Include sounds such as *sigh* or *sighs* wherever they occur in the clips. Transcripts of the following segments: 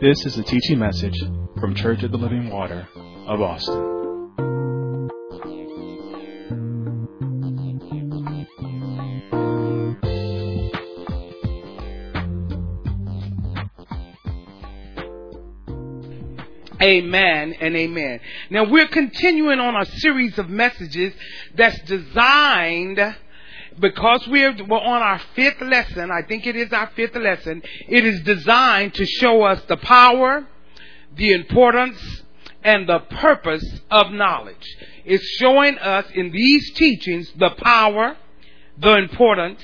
This is a teaching message from Church of the Living Water of Austin. Amen and amen. Now we're continuing on a series of messages that's designed because we're, we're on our fifth lesson. I think it is our fifth lesson. It is designed to show us the power, the importance, and the purpose of knowledge. It's showing us in these teachings the power, the importance,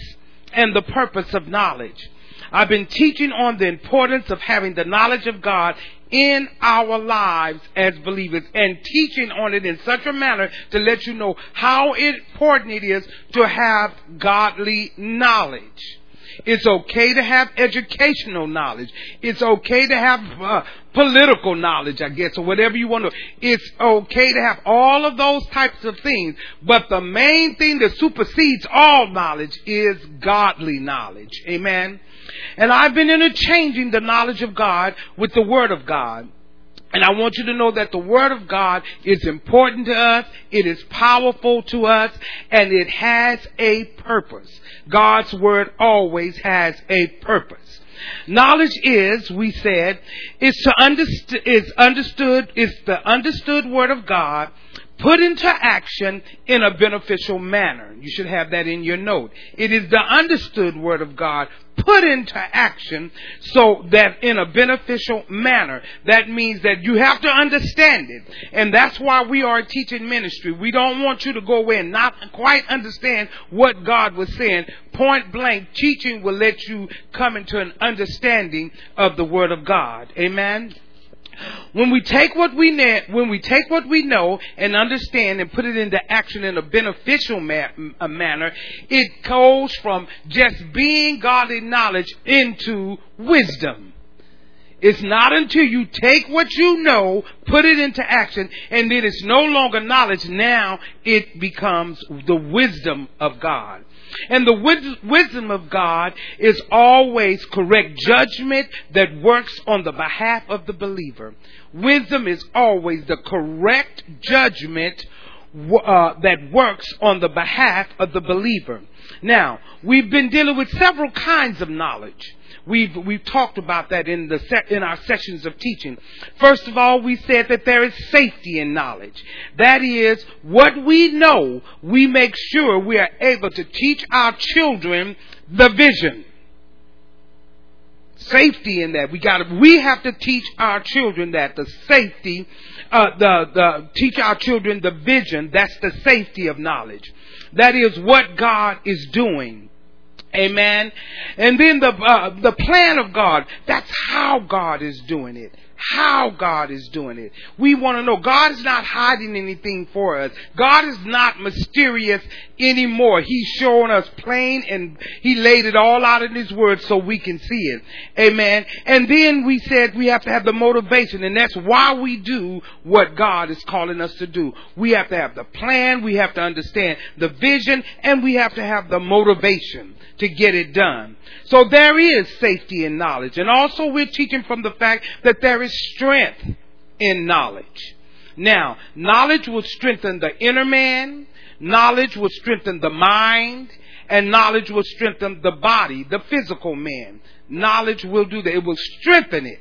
and the purpose of knowledge. I've been teaching on the importance of having the knowledge of God in our lives as believers and teaching on it in such a manner to let you know how important it is to have godly knowledge. It's okay to have educational knowledge. It's okay to have uh, political knowledge, I guess, or whatever you want to. It's okay to have all of those types of things. But the main thing that supersedes all knowledge is godly knowledge. Amen. And I've been interchanging the knowledge of God with the Word of God. And I want you to know that the Word of God is important to us, it is powerful to us, and it has a purpose. God's Word always has a purpose. Knowledge is, we said, is to understand, is understood, is the understood Word of God put into action in a beneficial manner. You should have that in your note. It is the understood Word of God put into action so that in a beneficial manner. That means that you have to understand it. And that's why we are a teaching ministry. We don't want you to go away and not quite understand what God was saying. Point blank, teaching will let you come into an understanding of the Word of God. Amen. When we take what we know, when we take what we know and understand and put it into action in a beneficial ma- a manner, it goes from just being godly knowledge into wisdom. It's not until you take what you know, put it into action, and then it's no longer knowledge. Now it becomes the wisdom of God. And the wisdom of God is always correct judgment that works on the behalf of the believer. Wisdom is always the correct judgment uh, that works on the behalf of the believer. Now, we've been dealing with several kinds of knowledge. We've, we've talked about that in, the in our sessions of teaching. First of all, we said that there is safety in knowledge. That is, what we know, we make sure we are able to teach our children the vision. Safety in that. We got we have to teach our children that. The safety, uh, the, the, teach our children the vision. That's the safety of knowledge. That is what God is doing. Amen. And then the uh, the plan of God. That's how God is doing it how God is doing it. We want to know God is not hiding anything for us. God is not mysterious anymore. He's showing us plain and He laid it all out in His Word so we can see it. Amen. And then we said we have to have the motivation and that's why we do what God is calling us to do. We have to have the plan, we have to understand the vision, and we have to have the motivation to get it done. So there is safety in knowledge. And also we're teaching from the fact that there is strength in knowledge. Now, knowledge will strengthen the inner man, knowledge will strengthen the mind, and knowledge will strengthen the body, the physical man. Knowledge will do that. It will strengthen it.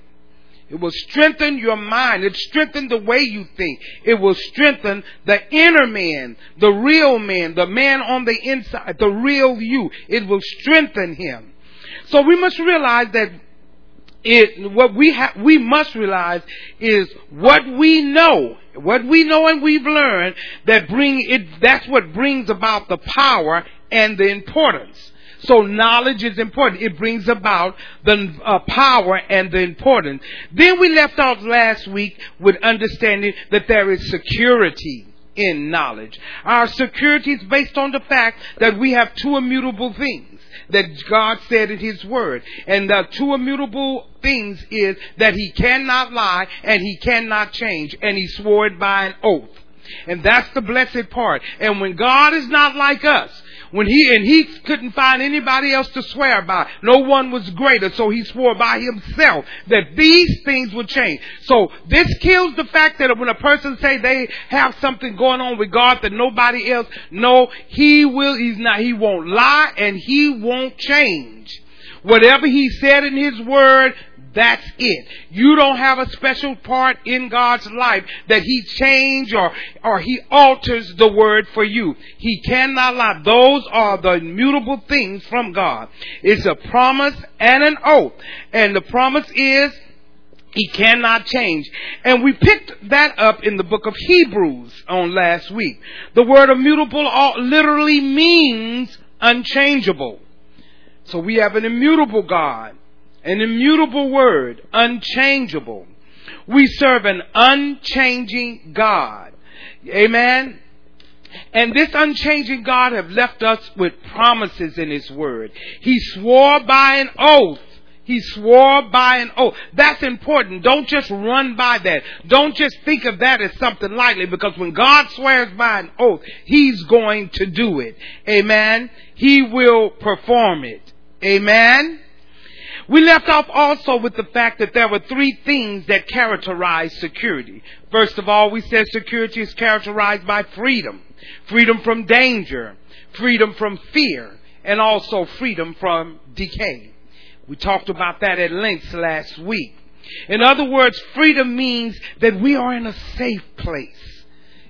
It will strengthen your mind. It strengthen the way you think. It will strengthen the inner man, the real man, the man on the inside, the real you. It will strengthen him. So we must realize that it, what we have, we must realize is what we know, what we know and we've learned that bring it, that's what brings about the power and the importance. So knowledge is important. It brings about the uh, power and the importance. Then we left off last week with understanding that there is security in knowledge. Our security is based on the fact that we have two immutable things that God said in His Word. And the two immutable things is that He cannot lie and He cannot change. And He swore it by an oath. And that's the blessed part. And when God is not like us, when he, and he couldn't find anybody else to swear by, no one was greater, so he swore by himself that these things would change. So this kills the fact that when a person say they have something going on with God that nobody else, no, he will, he's not, he won't lie and he won't change. Whatever he said in his word, that's it. You don't have a special part in God's life that He change or, or He alters the word for you. He cannot lie. Those are the immutable things from God. It's a promise and an oath. And the promise is he cannot change. And we picked that up in the book of Hebrews on last week. The word immutable literally means unchangeable. So we have an immutable God an immutable word, unchangeable. We serve an unchanging God. Amen. And this unchanging God have left us with promises in His Word. He swore by an oath. He swore by an oath. That's important. Don't just run by that. Don't just think of that as something lightly because when God swears by an oath, He's going to do it. Amen. He will perform it. Amen. We left off also with the fact that there were three things that characterize security. First of all, we said security is characterized by freedom. Freedom from danger, freedom from fear, and also freedom from decay. We talked about that at length last week. In other words, freedom means that we are in a safe place.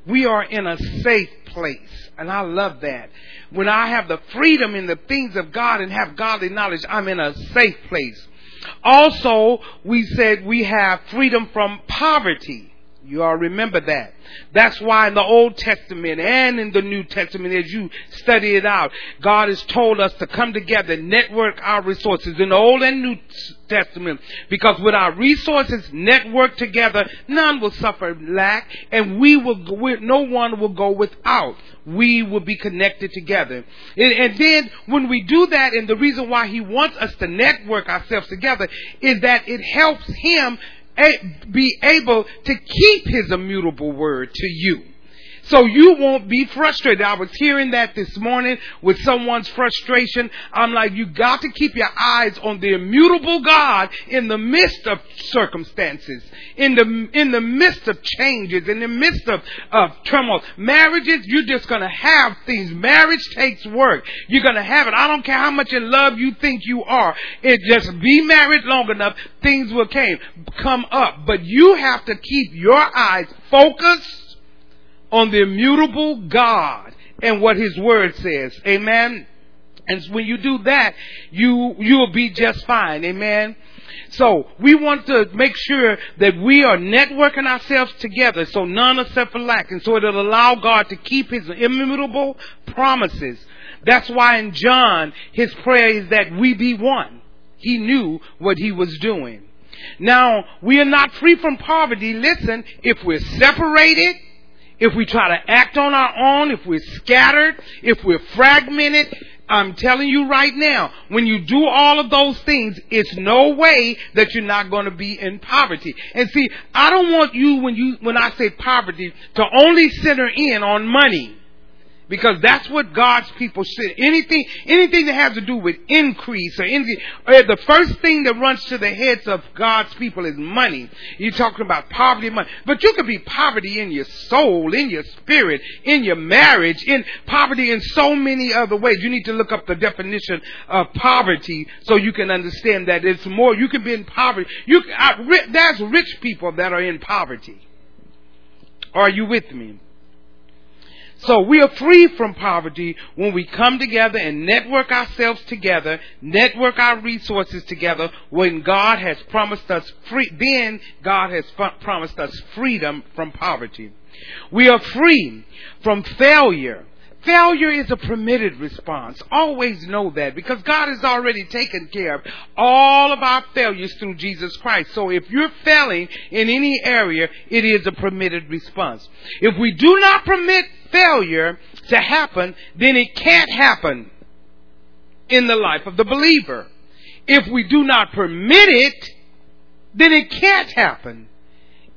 We are in a safe place. And I love that. When I have the freedom in the things of God and have godly knowledge, I'm in a safe place. Also, we said we have freedom from poverty. You all remember that. That's why in the Old Testament and in the New Testament, as you study it out, God has told us to come together, network our resources in the Old and New Testament, because with our resources networked together, none will suffer lack, and we will, no one will go without. We will be connected together. And, and then when we do that, and the reason why He wants us to network ourselves together is that it helps Him be able to keep his immutable word to you. So you won't be frustrated. I was hearing that this morning with someone's frustration. I'm like, you got to keep your eyes on the immutable God in the midst of circumstances, in the, in the midst of changes, in the midst of, of turmoil. Marriages, you're just gonna have things. Marriage takes work. You're gonna have it. I don't care how much in love you think you are. It just be married long enough, things will came, come up. But you have to keep your eyes focused on the immutable God and what His Word says. Amen. And when you do that, you, you'll be just fine. Amen. So we want to make sure that we are networking ourselves together so none are suffer lack and so it'll allow God to keep His immutable promises. That's why in John, his prayer is that we be one. He knew what he was doing. Now, we are not free from poverty. Listen, if we're separated, if we try to act on our own, if we're scattered, if we're fragmented, I'm telling you right now, when you do all of those things, it's no way that you're not going to be in poverty. And see, I don't want you when you, when I say poverty, to only center in on money. Because that's what God's people say. Anything, anything that has to do with increase or anything, or eh, the first thing that runs to the heads of God's people is money. You're talking about poverty, money. But you could be poverty in your soul, in your spirit, in your marriage, in poverty in so many other ways. You need to look up the definition of poverty so you can understand that it's more, you can be in poverty. You, I, there's rich people that are in poverty. Are you with me? So we are free from poverty when we come together and network ourselves together, network our resources together when God has promised us free, then God has f- promised us freedom from poverty. We are free from failure Failure is a permitted response. Always know that because God has already taken care of all of our failures through Jesus Christ. So if you're failing in any area, it is a permitted response. If we do not permit failure to happen, then it can't happen in the life of the believer. If we do not permit it, then it can't happen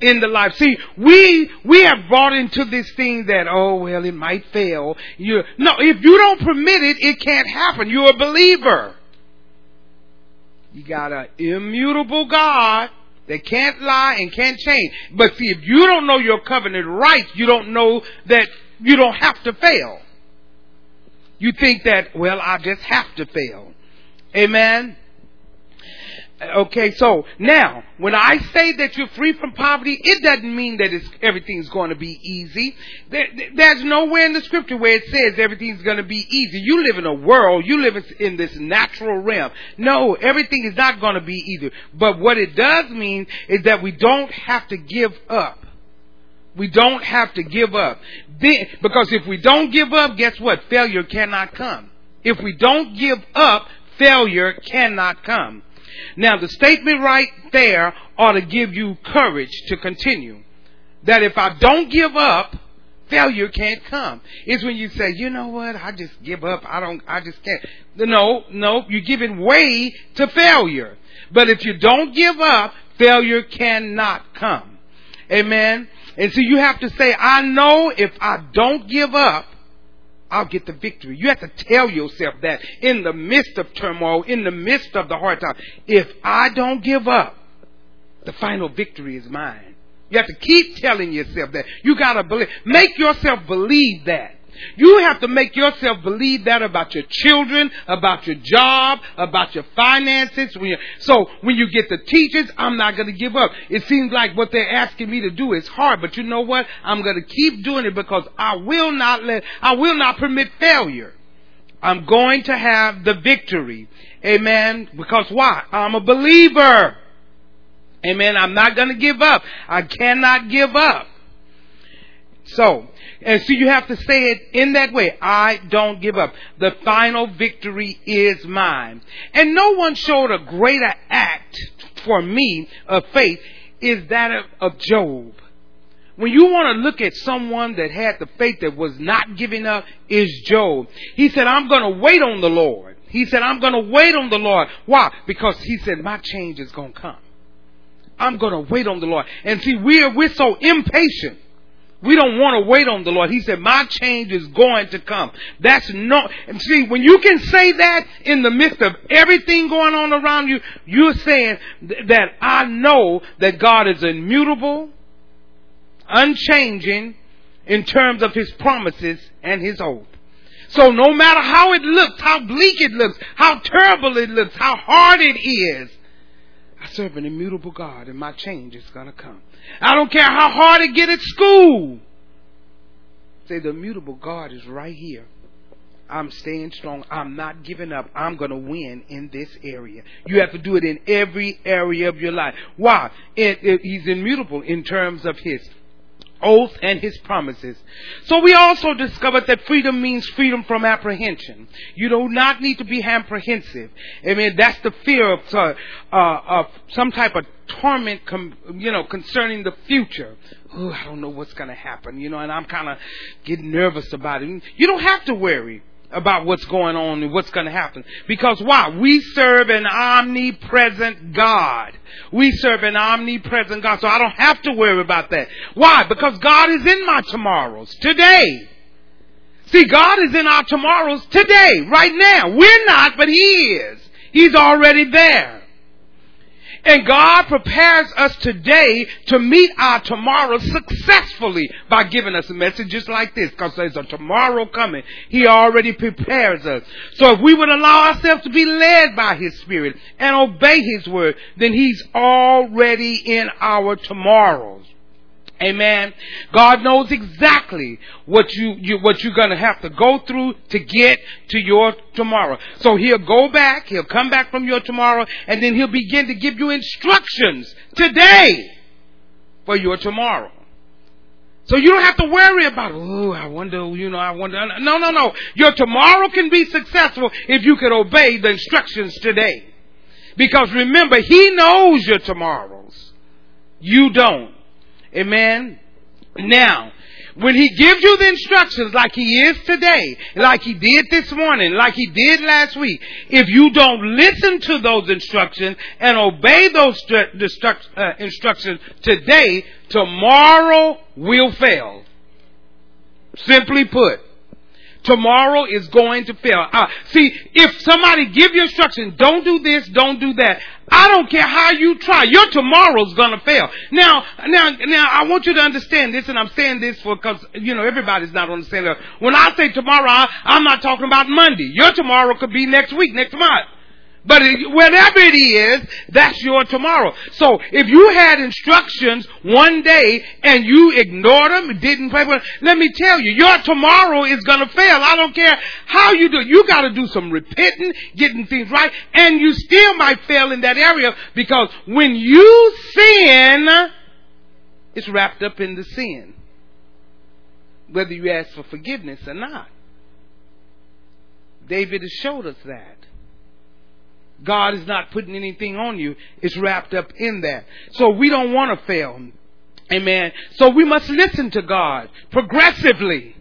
in the life. See, we we have brought into this thing that oh well it might fail. You no, if you don't permit it, it can't happen. You're a believer. You got an immutable God that can't lie and can't change. But see, if you don't know your covenant rights, you don't know that you don't have to fail. You think that, well, I just have to fail. Amen. Okay, so now, when I say that you're free from poverty, it doesn't mean that everything's going to be easy. There, there's nowhere in the scripture where it says everything's going to be easy. You live in a world, you live in this natural realm. No, everything is not going to be easy. But what it does mean is that we don't have to give up. We don't have to give up. Because if we don't give up, guess what? Failure cannot come. If we don't give up, failure cannot come. Now, the statement right there ought to give you courage to continue. That if I don't give up, failure can't come. It's when you say, you know what, I just give up. I don't, I just can't. No, no, you're giving way to failure. But if you don't give up, failure cannot come. Amen. And so you have to say, I know if I don't give up, I'll get the victory. You have to tell yourself that in the midst of turmoil, in the midst of the hard time. If I don't give up, the final victory is mine. You have to keep telling yourself that. You gotta believe. Make yourself believe that. You have to make yourself believe that about your children, about your job, about your finances. So when you get the teachers, I'm not going to give up. It seems like what they're asking me to do is hard, but you know what? I'm going to keep doing it because I will not let, I will not permit failure. I'm going to have the victory. Amen. Because why? I'm a believer. Amen. I'm not going to give up. I cannot give up. So, and so you have to say it in that way. I don't give up. The final victory is mine. And no one showed a greater act for me of faith is that of, of Job. When you want to look at someone that had the faith that was not giving up, is Job. He said, I'm going to wait on the Lord. He said, I'm going to wait on the Lord. Why? Because he said, my change is going to come. I'm going to wait on the Lord. And see, we're, we're so impatient we don't want to wait on the Lord. He said, my change is going to come. That's no, and see, when you can say that in the midst of everything going on around you, you're saying that I know that God is immutable, unchanging in terms of His promises and His oath. So no matter how it looks, how bleak it looks, how terrible it looks, how hard it is, I serve an immutable God and my change is going to come. I don't care how hard it get at school. Say the immutable God is right here. I'm staying strong. I'm not giving up. I'm going to win in this area. You have to do it in every area of your life. Why? It, it, he's immutable in terms of his oath and his promises. So we also discovered that freedom means freedom from apprehension. You do not need to be apprehensive. I mean, that's the fear of, uh, uh, of some type of torment, com- you know, concerning the future. Oh, I don't know what's going to happen, you know, and I'm kind of getting nervous about it. You don't have to worry about what's going on and what's going to happen. Because why? We serve an omnipresent God. We serve an omnipresent God. So I don't have to worry about that. Why? Because God is in my tomorrows today. See, God is in our tomorrows today, right now. We're not, but He is. He's already there. And God prepares us today to meet our tomorrow successfully by giving us messages like this because there's a tomorrow coming. He already prepares us. So if we would allow ourselves to be led by His Spirit and obey His word, then He's already in our tomorrows. Amen. God knows exactly what you, you what you're going to have to go through to get to your tomorrow. So he'll go back, he'll come back from your tomorrow, and then he'll begin to give you instructions today for your tomorrow. So you don't have to worry about, oh, I wonder, you know, I wonder. No, no, no. Your tomorrow can be successful if you can obey the instructions today. Because remember, he knows your tomorrows. You don't. Amen. Now, when he gives you the instructions like he is today, like he did this morning, like he did last week, if you don't listen to those instructions and obey those uh, instructions today, tomorrow will fail. Simply put tomorrow is going to fail. Uh, see, if somebody give you instructions, don't do this, don't do that. I don't care how you try. Your tomorrow's to fail. Now, now, now, I want you to understand this, and I'm saying this for because you know everybody's not on the same level. When I say tomorrow, I, I'm not talking about Monday. Your tomorrow could be next week, next month. But whatever it is, that's your tomorrow. So if you had instructions one day and you ignored them, didn't pray with let me tell you, your tomorrow is going to fail. I don't care how you do it. You got to do some repenting, getting things right, and you still might fail in that area because when you sin, it's wrapped up in the sin. Whether you ask for forgiveness or not. David has showed us that. God is not putting anything on you. It's wrapped up in that. So we don't want to fail. Amen. So we must listen to God progressively.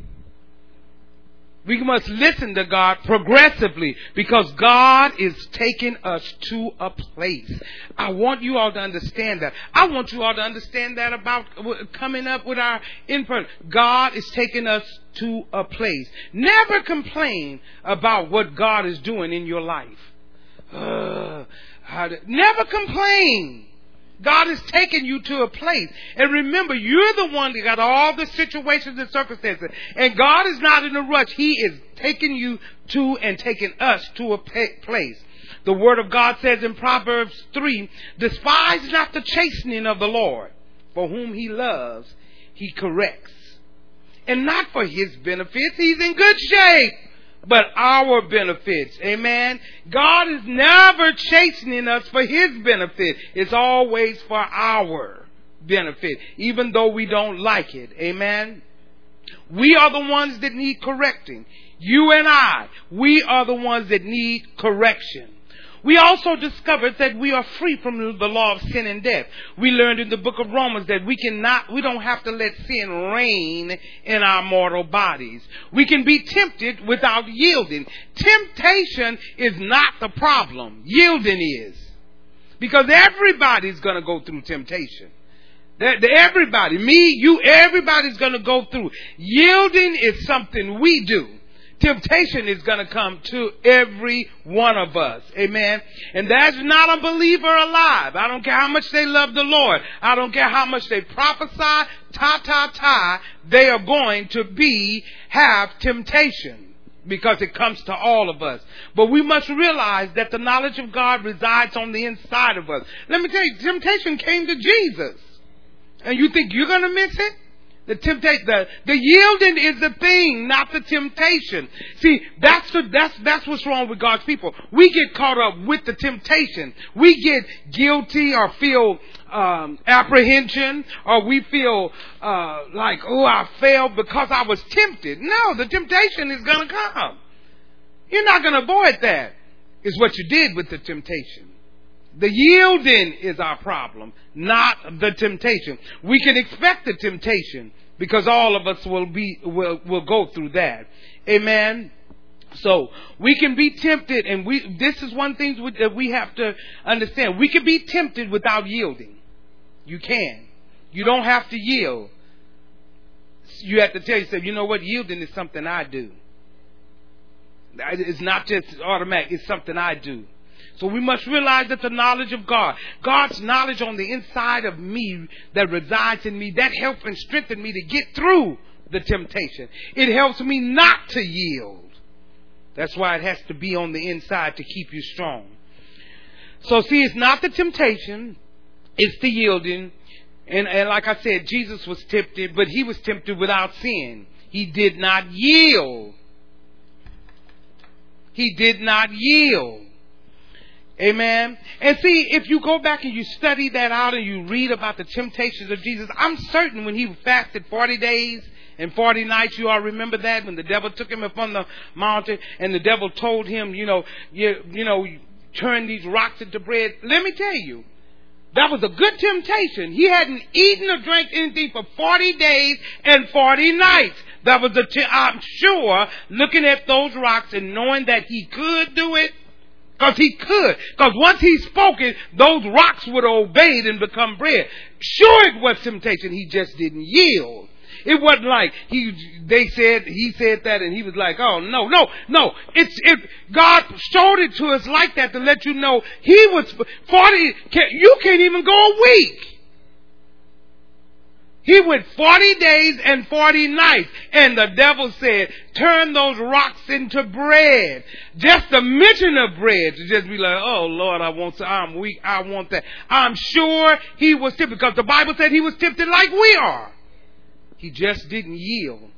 We must listen to God progressively because God is taking us to a place. I want you all to understand that. I want you all to understand that about coming up with our input. God is taking us to a place. Never complain about what God is doing in your life uh, never complain. God is taking you to a place. And remember, you're the one that got all the situations and circumstances. And God is not in a rush. He is taking you to and taking us to a place. The Word of God says in Proverbs 3, despise not the chastening of the Lord, for whom He loves, He corrects. And not for His benefits. He's in good shape but our benefits. Amen. God is never chastening us for His benefit. It's always for our benefit, even though we don't like it. Amen. We are the ones that need correcting. You and I, we are the ones that need correction. We also discovered that we are free from the law of sin and death. We learned in the book of Romans that we cannot, we don't have to let sin reign in our mortal bodies. We can be tempted without yielding. Temptation is not the problem. Yielding is. Because everybody's gonna go through temptation. Everybody, me, you, everybody's gonna go through. Yielding is something we do. Temptation is going to come to every one of us. Amen. And that's not a believer alive. I don't care how much they love the Lord. I don't care how much they prophesy. Ta ta ta. They are going to be, have temptation because it comes to all of us. But we must realize that the knowledge of God resides on the inside of us. Let me tell you, temptation came to Jesus. And you think you're going to miss it? The temptation, the, the yielding is the thing, not the temptation. See, that's the, that's, that's what's wrong with God's people. We get caught up with the temptation. We get guilty or feel, um, apprehension or we feel, uh, like, oh, I failed because I was tempted. No, the temptation is gonna come. You're not gonna avoid that. Is what you did with the temptation. The yielding is our problem, not the temptation. We can expect the temptation because all of us will be will will go through that. Amen. So we can be tempted, and we this is one thing that we have to understand. We can be tempted without yielding. You can. You don't have to yield. You have to tell yourself, you know what? Yielding is something I do. It's not just automatic. It's something I do. So we must realize that the knowledge of God, God's knowledge on the inside of me that resides in me, that helps and strengthens me to get through the temptation. It helps me not to yield. That's why it has to be on the inside to keep you strong. So see, it's not the temptation, it's the yielding. And, and like I said, Jesus was tempted, but he was tempted without sin. He did not yield. He did not yield. Amen. And see, if you go back and you study that out and you read about the temptations of Jesus, I'm certain when he fasted 40 days and 40 nights, you all remember that when the devil took him up on the mountain and the devil told him, you know, you, you know, turn these rocks into bread. Let me tell you, that was a good temptation. He hadn't eaten or drank anything for 40 days and 40 nights. That was a, I'm sure, looking at those rocks and knowing that he could do it, because he could. Because once he spoke it, those rocks would obeyed and become bread. Sure it was temptation, he just didn't yield. It wasn't like he, they said, he said that and he was like, oh no, no, no. It's, it, God showed it to us like that to let you know he was 40, you can't even go a week. He went 40 days and 40 nights. And the devil said, turn those rocks into bread. Just the mention of bread to just be like, oh Lord, I want some, I'm weak, I want that. I'm sure he was tempted because the Bible said he was tempted like we are. He just didn't yield.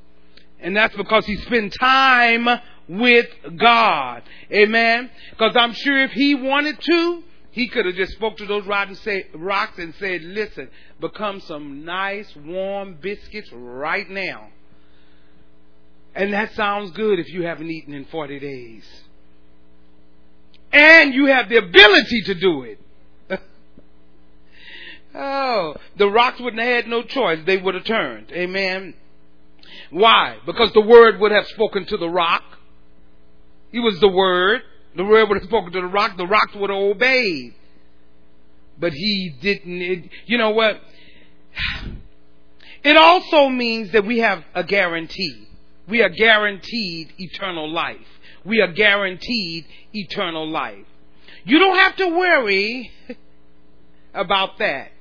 And that's because he spent time with God. Amen. Because I'm sure if he wanted to, he could have just spoke to those rocks and said, listen, become some nice warm biscuits right now. And that sounds good if you haven't eaten in 40 days. And you have the ability to do it. *laughs* oh, the rocks wouldn't have had no choice. They would have turned. Amen. Why? Because the word would have spoken to the rock. He was the word. The word would have spoken to the rock. The rocks would have obeyed. But he didn't. It, you know what? It also means that we have a guarantee. We are guaranteed eternal life. We are guaranteed eternal life. You don't have to worry *laughs* about that.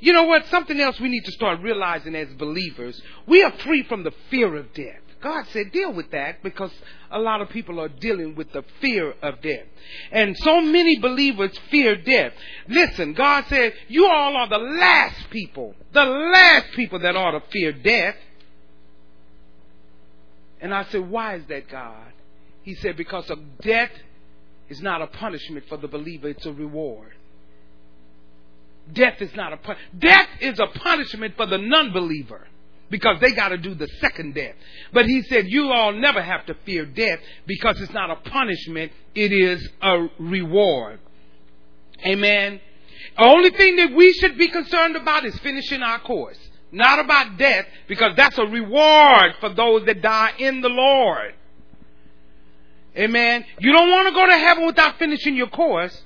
You know what? Something else we need to start realizing as believers. We are free from the fear of death. God said deal with that because a lot of people are dealing with the fear of death. And so many believers fear death. Listen, God said you all are the last people, the last people that ought to fear death. And I said, why is that, God? He said, because of death is not a punishment for the believer, it's a reward. Death is not a pun- death is a punishment for the non-believer because they got to do the second death. But he said, You all never have to fear death because it's not a punishment, it is a reward. Amen. The only thing that we should be concerned about is finishing our course. Not about death, because that's a reward for those that die in the Lord. Amen. You don't want to go to heaven without finishing your course.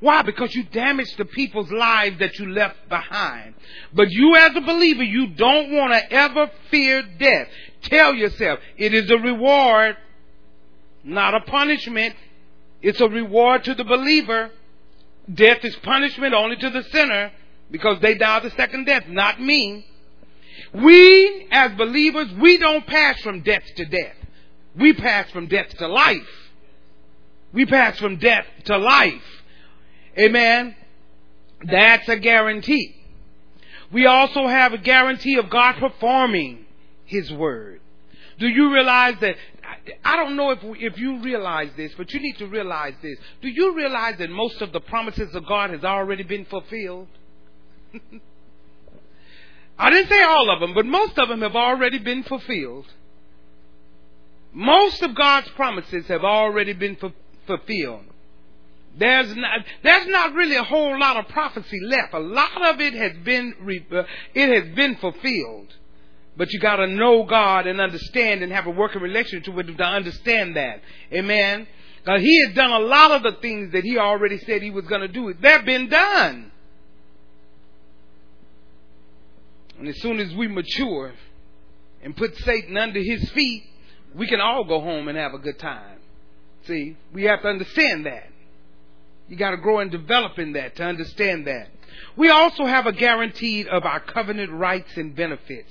Why? Because you damaged the people's lives that you left behind. But you as a believer, you don't want to ever fear death. Tell yourself, it is a reward, not a punishment. It's a reward to the believer. Death is punishment only to the sinner because they die the second death, not me. We, as believers, we don't pass from death to death. We pass from death to life. We pass from death to life. Amen. That's a guarantee. We also have a guarantee of God performing His word. Do you realize that? I don't know if, if you realize this, but you need to realize this. Do you realize that most of the promises of God has already been fulfilled? *laughs* I didn't say all of them, but most of them have already been fulfilled. Most of God's promises have already been fulfilled. There's not, there's not really a whole lot of prophecy left. A lot of it has been, uh, it has been fulfilled. But you gotta know God and understand and have a working relationship with Him to understand that. Amen. Because He has done a lot of the things that He already said He was gonna do. They've been done. And as soon as we mature and put Satan under His feet, we can all go home and have a good time. See, we have to understand that. You got to grow and develop in that to understand that. We also have a guarantee of our covenant rights and benefits.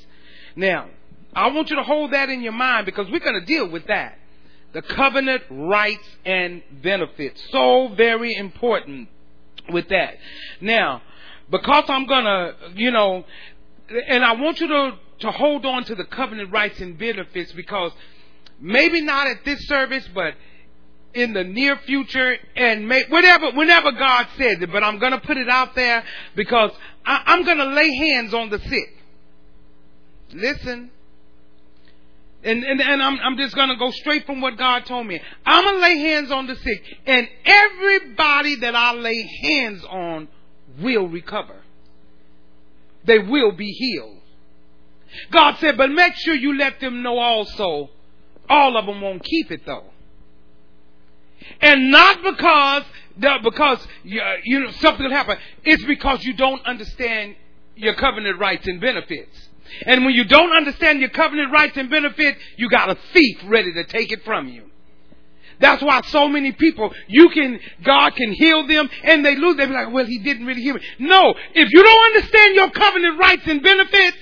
Now, I want you to hold that in your mind because we're going to deal with that. The covenant rights and benefits. So very important with that. Now, because I'm going to, you know, and I want you to, to hold on to the covenant rights and benefits because maybe not at this service, but in the near future and make whatever whenever God says it, but I'm gonna put it out there because I, I'm gonna lay hands on the sick. Listen. And, and, and I'm, I'm just going to go straight from what God told me. I'm going to lay hands on the sick, and everybody that I lay hands on will recover. They will be healed. God said, but make sure you let them know also, all of them won't keep it though. And not because, because you know, something will happen. It's because you don't understand your covenant rights and benefits. And when you don't understand your covenant rights and benefits, you got a thief ready to take it from you. That's why so many people, you can, God can heal them and they lose. They be like, well, he didn't really heal me. No, if you don't understand your covenant rights and benefits,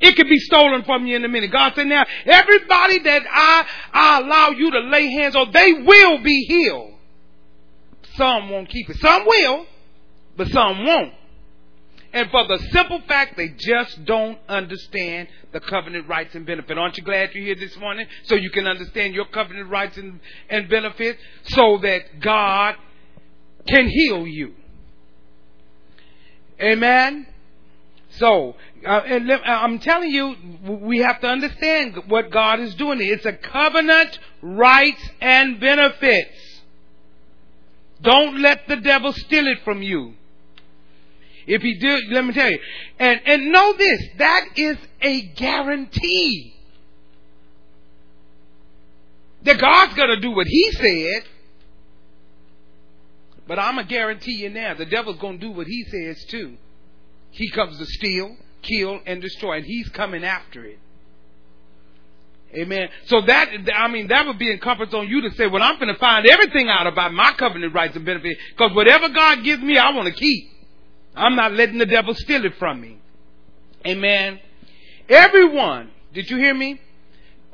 it could be stolen from you in a minute. God said, now, everybody that I, I allow you to lay hands on, they will be healed. Some won't keep it. Some will, but some won't. And for the simple fact they just don't understand the covenant rights and benefits. Aren't you glad you're here this morning? So you can understand your covenant rights and, and benefits so that God can heal you. Amen? So, uh, and I'm telling you, we have to understand what God is doing. It's a covenant, rights, and benefits. Don't let the devil steal it from you. If he did, let me tell you. And, and know this, that is a guarantee. That God's gonna do what he said. But I'm gonna guarantee you now, the devil's gonna do what he says too. He comes to steal, kill, and destroy, and he's coming after it. Amen. So that, I mean, that would be in incumbent on you to say, well, I'm going to find everything out about my covenant rights and benefits, because whatever God gives me, I want to keep. I'm not letting the devil steal it from me. Amen. Everyone, did you hear me?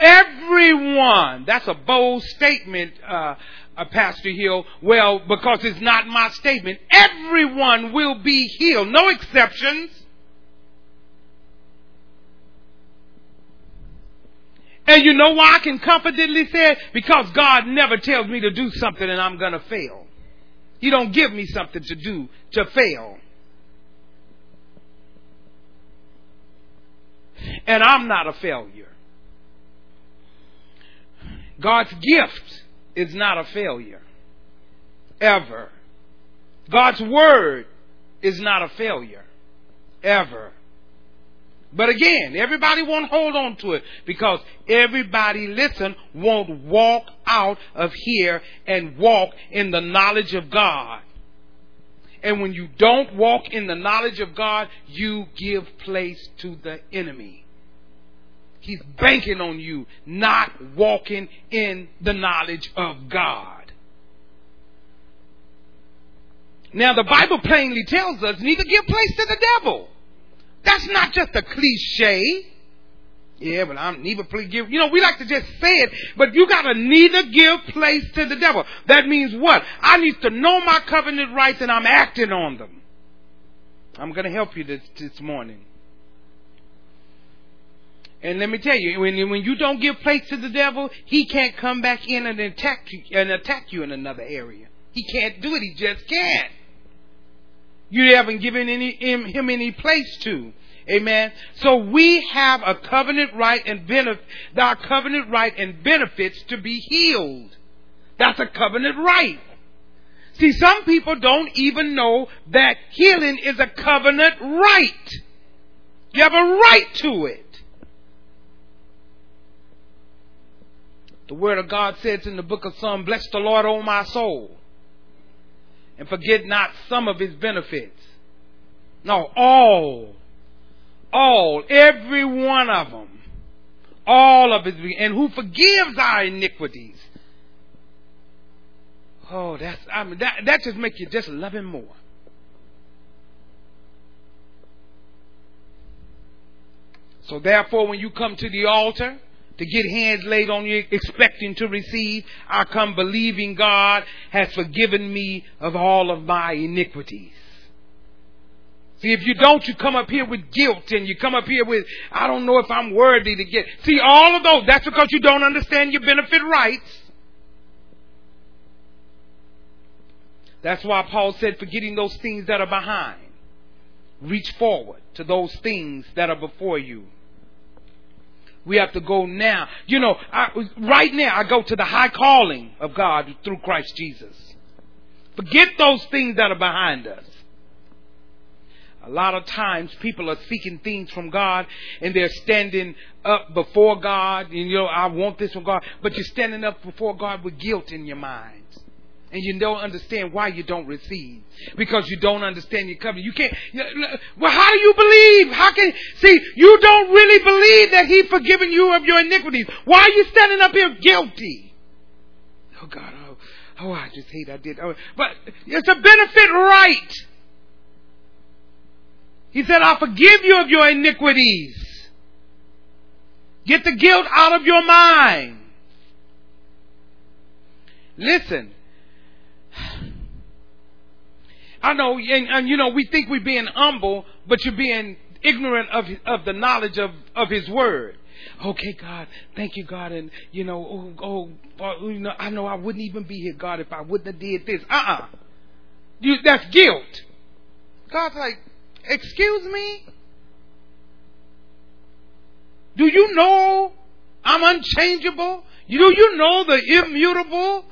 Everyone, that's a bold statement, uh, uh, Pastor Hill. Well, because it's not my statement. Everyone will be healed. No exceptions. And you know why I can confidently say it? Because God never tells me to do something and I'm gonna fail. He don't give me something to do to fail. And I'm not a failure. God's gift is not a failure. Ever. God's word is not a failure. Ever. But again, everybody won't hold on to it because everybody, listen, won't walk out of here and walk in the knowledge of God. And when you don't walk in the knowledge of God, you give place to the enemy. He's banking on you not walking in the knowledge of God. Now the Bible plainly tells us neither give place to the devil. That's not just a cliche. Yeah, but I'm neither give. You know, we like to just say it, but you gotta neither give place to the devil. That means what? I need to know my covenant rights and I'm acting on them. I'm gonna help you this, this morning. And let me tell you, when, when you don't give place to the devil, he can't come back in and attack you, and attack you in another area. He can't do it. He just can't. You haven't given any, him, him any place to. Amen. So we have a covenant right and benefit, our covenant right and benefits to be healed. That's a covenant right. See, some people don't even know that healing is a covenant right. You have a right to it. The Word of God says in the book of Psalm, Bless the Lord, O my soul, and forget not some of his benefits. No, all, all, every one of them, all of his, and who forgives our iniquities. Oh, that's, I mean, that, that just makes you just love him more. So therefore, when you come to the altar, to get hands laid on you expecting to receive. I come believing God has forgiven me of all of my iniquities. See, if you don't, you come up here with guilt and you come up here with, I don't know if I'm worthy to get. See, all of those, that's because you don't understand your benefit rights. That's why Paul said, forgetting those things that are behind, reach forward to those things that are before you We have to go now. You know, I, right now I go to the high calling of God through Christ Jesus. Forget those things that are behind us. A lot of times people are seeking things from God and they're standing up before God and you know, I want this from God, but you're standing up before God with guilt in your mind. And you don't understand why you don't receive. Because you don't understand your covenant. You can't, well, how do you believe? How can, see, you don't really believe that He's forgiven you of your iniquities. Why are you standing up here guilty? Oh God, oh, oh I just hate I did. Oh, but it's a benefit right. He said, I forgive you of your iniquities. Get the guilt out of your mind. Listen. I know, and, and, you know, we think we're being humble, but you're being ignorant of of the knowledge of of His Word. Okay, God, thank you, God, and you know, oh, oh, you know, I know I wouldn't even be here, God, if I wouldn't have did this. Uh, uh-uh. you that's guilt. God's like, Excuse me? Do you know I'm unchangeable? Do you know the immutable?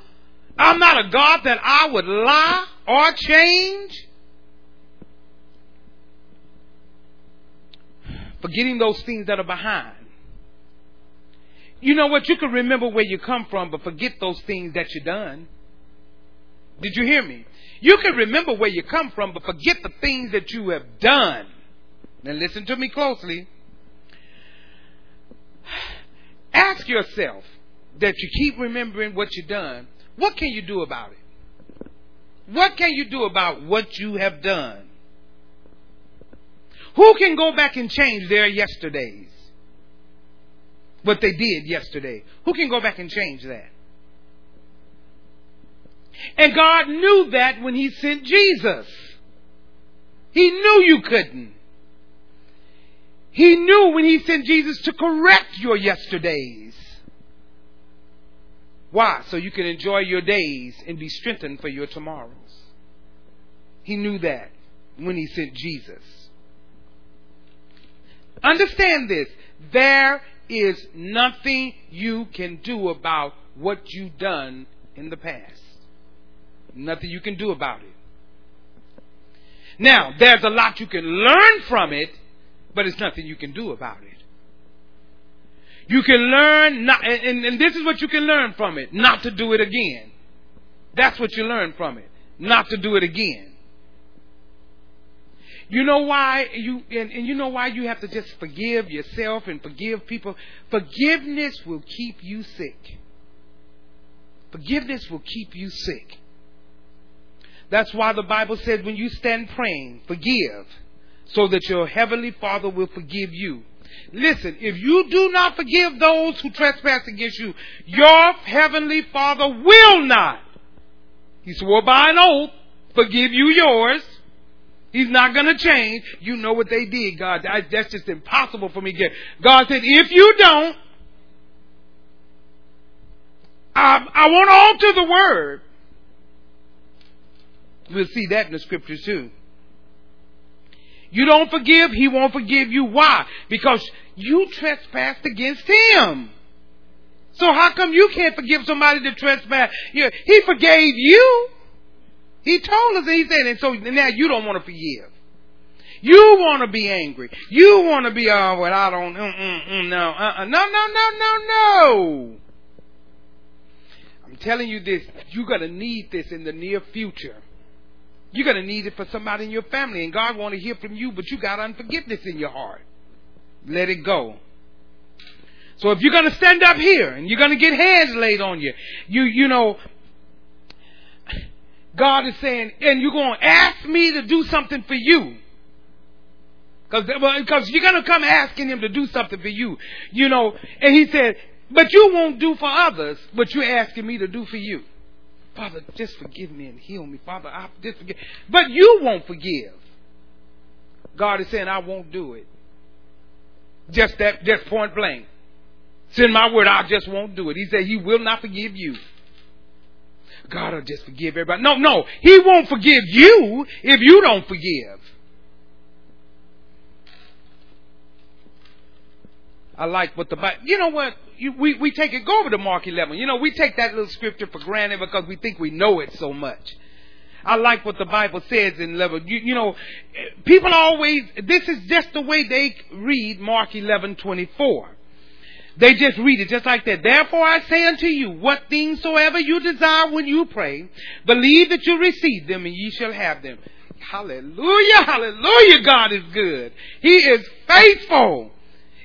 I'm not a God that I would lie or change. Forgetting those things that are behind. You know what? You can remember where you come from, but forget those things that you've done. Did you hear me? You can remember where you come from, but forget the things that you have done. Now listen to me closely. Ask yourself that you keep remembering what you've done. What can you do about it? What can you do about what you have done? Who can go back and change their yesterdays? What they did yesterday. Who can go back and change that? And God knew that when He sent Jesus. He knew you couldn't. He knew when He sent Jesus to correct your yesterdays. Why? So you can enjoy your days and be strengthened for your tomorrows. He knew that when He sent Jesus. Understand this. There is nothing you can do about what you've done in the past. Nothing you can do about it. Now, there's a lot you can learn from it, but it's nothing you can do about it. You can learn, not, and, and this is what you can learn from it, not to do it again. That's what you learn from it, not to do it again. You know why you and, and, you know why you have to just forgive yourself and forgive people. Forgiveness will keep you sick. Forgiveness will keep you sick. That's why the Bible says when you stand praying, forgive, so that your heavenly Father will forgive you. Listen, if you do not forgive those who trespass against you, your heavenly Father will not. He swore by an oath, forgive you yours. He's not going to change. You know what they did, God. That's just impossible for me to get. God said, if you don't, I, I won't alter the word. We'll see that in the scriptures too. You don't forgive, he won't forgive you. Why? Because you trespassed against him. So how come you can't forgive somebody that trespassed? He forgave you. He told us, he said, and so now you don't want to forgive. You want to be angry. You want to be, oh, well, I don't, mm, mm, mm, no, uh-uh. no, no, no, no, no. I'm telling you this, you're going to need this in the near future. You're going to need it for somebody in your family, and God want to hear from you, but you got unforgiveness in your heart. Let it go. So if you're going to stand up here and you're going to get hands laid on you, you you know, God is saying, and you're going to ask me to do something for you. Because you're going to come asking him to do something for you, you know. And he said, but you won't do for others, what you're asking me to do for you. Father, just forgive me and heal me. Father, I just forgive. But you won't forgive. God is saying, I won't do it. Just that, just point blank. Send my word, I just won't do it. He said, He will not forgive you. God will just forgive everybody. No, no, He won't forgive you if you don't forgive. I like what the Bible, you know what? You, we, we take it, go over to Mark 11. You know, we take that little scripture for granted because we think we know it so much. I like what the Bible says in level. You, you know, people always, this is just the way they read Mark 11, 24. They just read it just like that. Therefore I say unto you, what things soever you desire when you pray, believe that you receive them and ye shall have them. Hallelujah, hallelujah, God is good. He is faithful.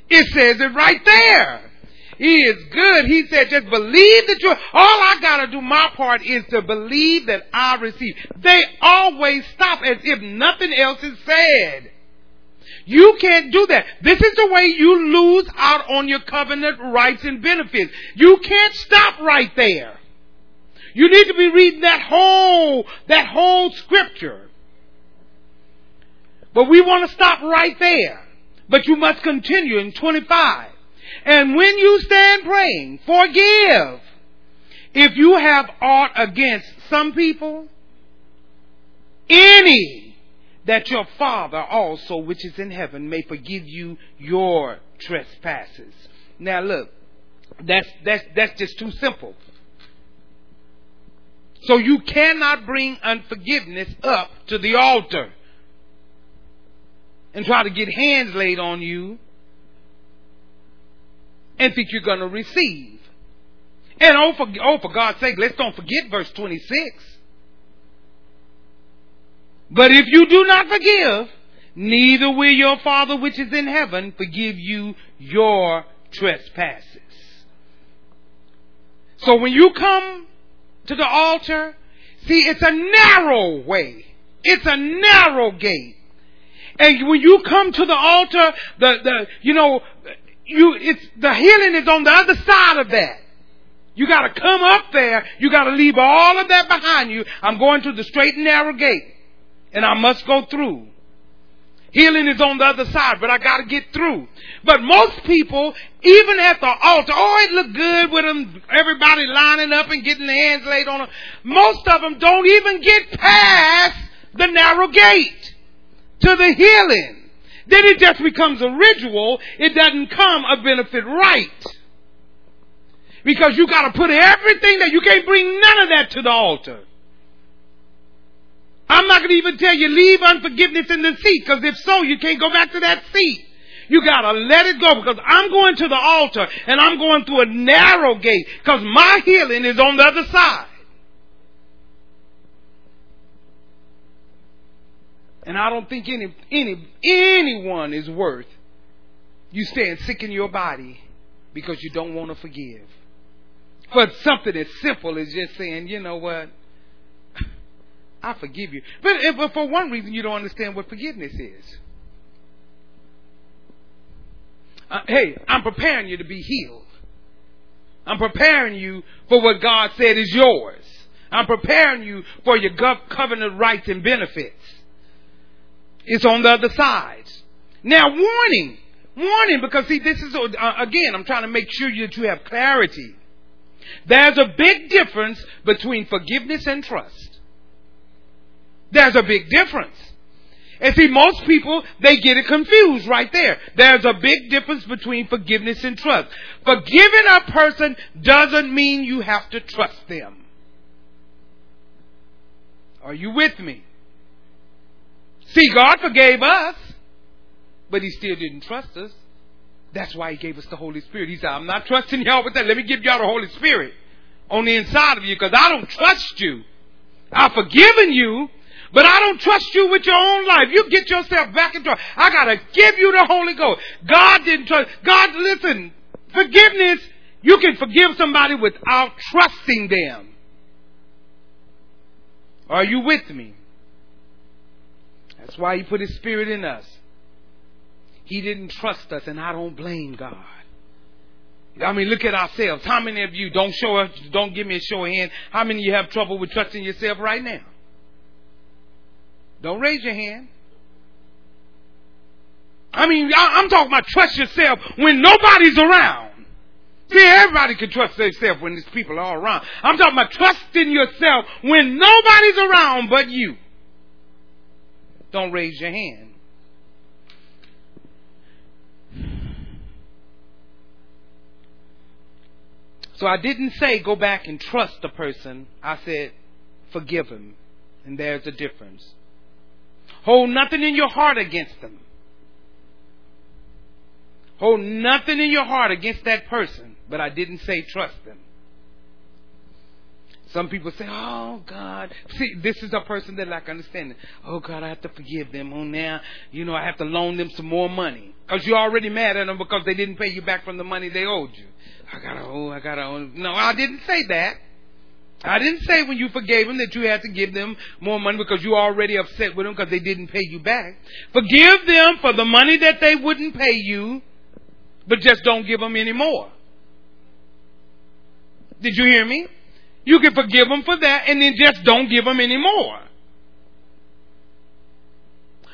It says it right there. He is good. He said, just believe that you, all I gotta do my part is to believe that I receive. They always stop as if nothing else is said. You can't do that. This is the way you lose out on your covenant rights and benefits. You can't stop right there. You need to be reading that whole, that whole scripture. But we want to stop right there. But you must continue in 25. And when you stand praying, forgive. If you have aught against some people, any, that your Father also, which is in heaven, may forgive you your trespasses. Now look, that's, that's, that's just too simple. So you cannot bring unforgiveness up to the altar and try to get hands laid on you and think you're going to receive. And oh for, oh, for God's sake, let's don't forget verse 26. But if you do not forgive, neither will your Father which is in heaven forgive you your trespasses. So when you come to the altar, see, it's a narrow way. It's a narrow gate. And when you come to the altar, the, the, you know, you, it's, the healing is on the other side of that. You gotta come up there. You gotta leave all of that behind you. I'm going to the straight and narrow gate. And I must go through. Healing is on the other side, but I gotta get through. But most people, even at the altar, oh, it looked good with them, everybody lining up and getting their hands laid on them. Most of them don't even get past the narrow gate to the healing. Then it just becomes a ritual. It doesn't come a benefit right. Because you gotta put everything that, you can't bring none of that to the altar. I'm not gonna even tell you leave unforgiveness in the seat, because if so, you can't go back to that seat. You gotta let it go because I'm going to the altar and I'm going through a narrow gate because my healing is on the other side. And I don't think any, any, anyone is worth you staying sick in your body because you don't want to forgive. But something as simple as just saying, you know what? I forgive you. But, but for one reason, you don't understand what forgiveness is. Uh, hey, I'm preparing you to be healed. I'm preparing you for what God said is yours. I'm preparing you for your covenant rights and benefits. It's on the other side. Now, warning. Warning, because see, this is, uh, again, I'm trying to make sure that you have clarity. There's a big difference between forgiveness and trust. There's a big difference. And see, most people, they get it confused right there. There's a big difference between forgiveness and trust. Forgiving a person doesn't mean you have to trust them. Are you with me? See, God forgave us, but He still didn't trust us. That's why He gave us the Holy Spirit. He said, I'm not trusting y'all with that. Let me give y'all the Holy Spirit on the inside of you because I don't trust you. I've forgiven you, but I don't trust you with your own life. You get yourself back into it. I gotta give you the Holy Ghost. God didn't trust. God, listen, forgiveness, you can forgive somebody without trusting them. Are you with me? That's why He put His Spirit in us. He didn't trust us, and I don't blame God. I mean, look at ourselves. How many of you don't show us, don't give me a show of hand. How many of you have trouble with trusting yourself right now? Don't raise your hand. I mean, I'm talking about trust yourself when nobody's around. See, everybody can trust themselves when these people are around. I'm talking about trusting yourself when nobody's around but you. Don't raise your hand. So I didn't say go back and trust the person. I said forgive him. And there's a difference. Hold nothing in your heart against them. Hold nothing in your heart against that person. But I didn't say trust them. Some people say, "Oh God." See, this is a person that lack understanding. Oh God, I have to forgive them. Oh now, you know, I have to loan them some more money because you're already mad at them because they didn't pay you back from the money they owed you. I gotta owe. I gotta owe. No, I didn't say that. I didn't say when you forgave them that you had to give them more money because you already upset with them because they didn't pay you back. Forgive them for the money that they wouldn't pay you, but just don't give them any more. Did you hear me? You can forgive them for that and then just don't give them any more.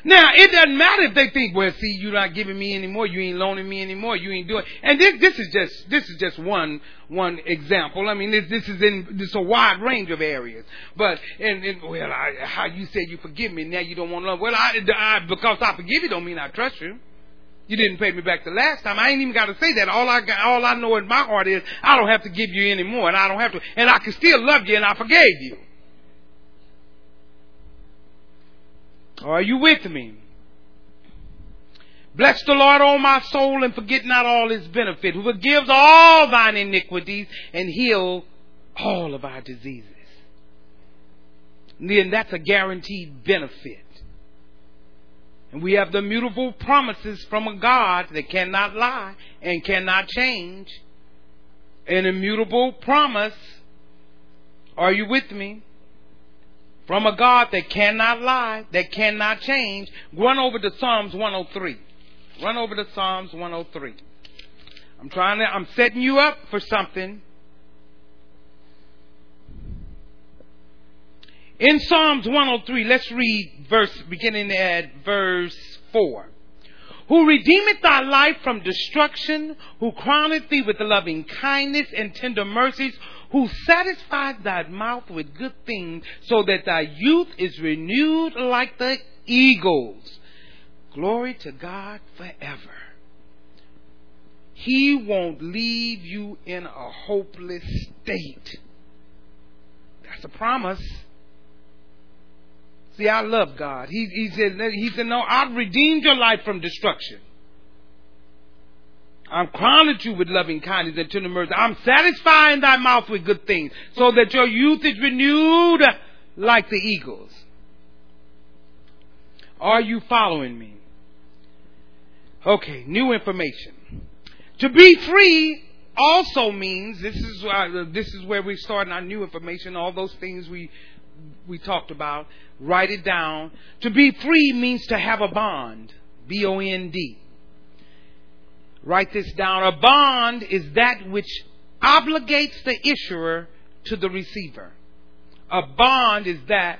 Now, it doesn't matter if they think, well, see, you're not giving me any more, you ain't loaning me any more, you ain't doing, and this, this is just, this is just one, one example. I mean, this, this is in, this is a wide range of areas. But, and, and well, I, how you said you forgive me, now you don't want to love. Well, I, I, because I forgive you don't mean I trust you. You didn't pay me back the last time. I ain't even got to say that. All I got, all I know in my heart is I don't have to give you any more, and I don't have to, and I can still love you, and I forgave you. Are you with me? Bless the Lord, O my soul, and forget not all his benefit, who forgives all thine iniquities and heal all of our diseases. then that's a guaranteed benefit. And we have the mutable promises from a God that cannot lie and cannot change. An immutable promise. Are you with me? from a God that cannot lie, that cannot change. Run over to Psalms 103. Run over to Psalms 103. I'm trying to, I'm setting you up for something. In Psalms 103, let's read verse, beginning at verse 4 who redeemeth thy life from destruction, who crowneth thee with loving kindness and tender mercies, who satisfies thy mouth with good things, so that thy youth is renewed like the eagles. Glory to God forever. He won't leave you in a hopeless state. That's a promise. See, I love God. He, he said, he said, no, I've redeemed your life from destruction. I'm crowning you with loving kindness and tender mercy. I'm satisfying thy mouth with good things, so that your youth is renewed like the eagles. Are you following me? Okay, new information. To be free also means this is uh, this is where we start our new information. All those things we we talked about. Write it down. To be free means to have a bond. B O N D. Write this down. A bond is that which obligates the issuer to the receiver. A bond is that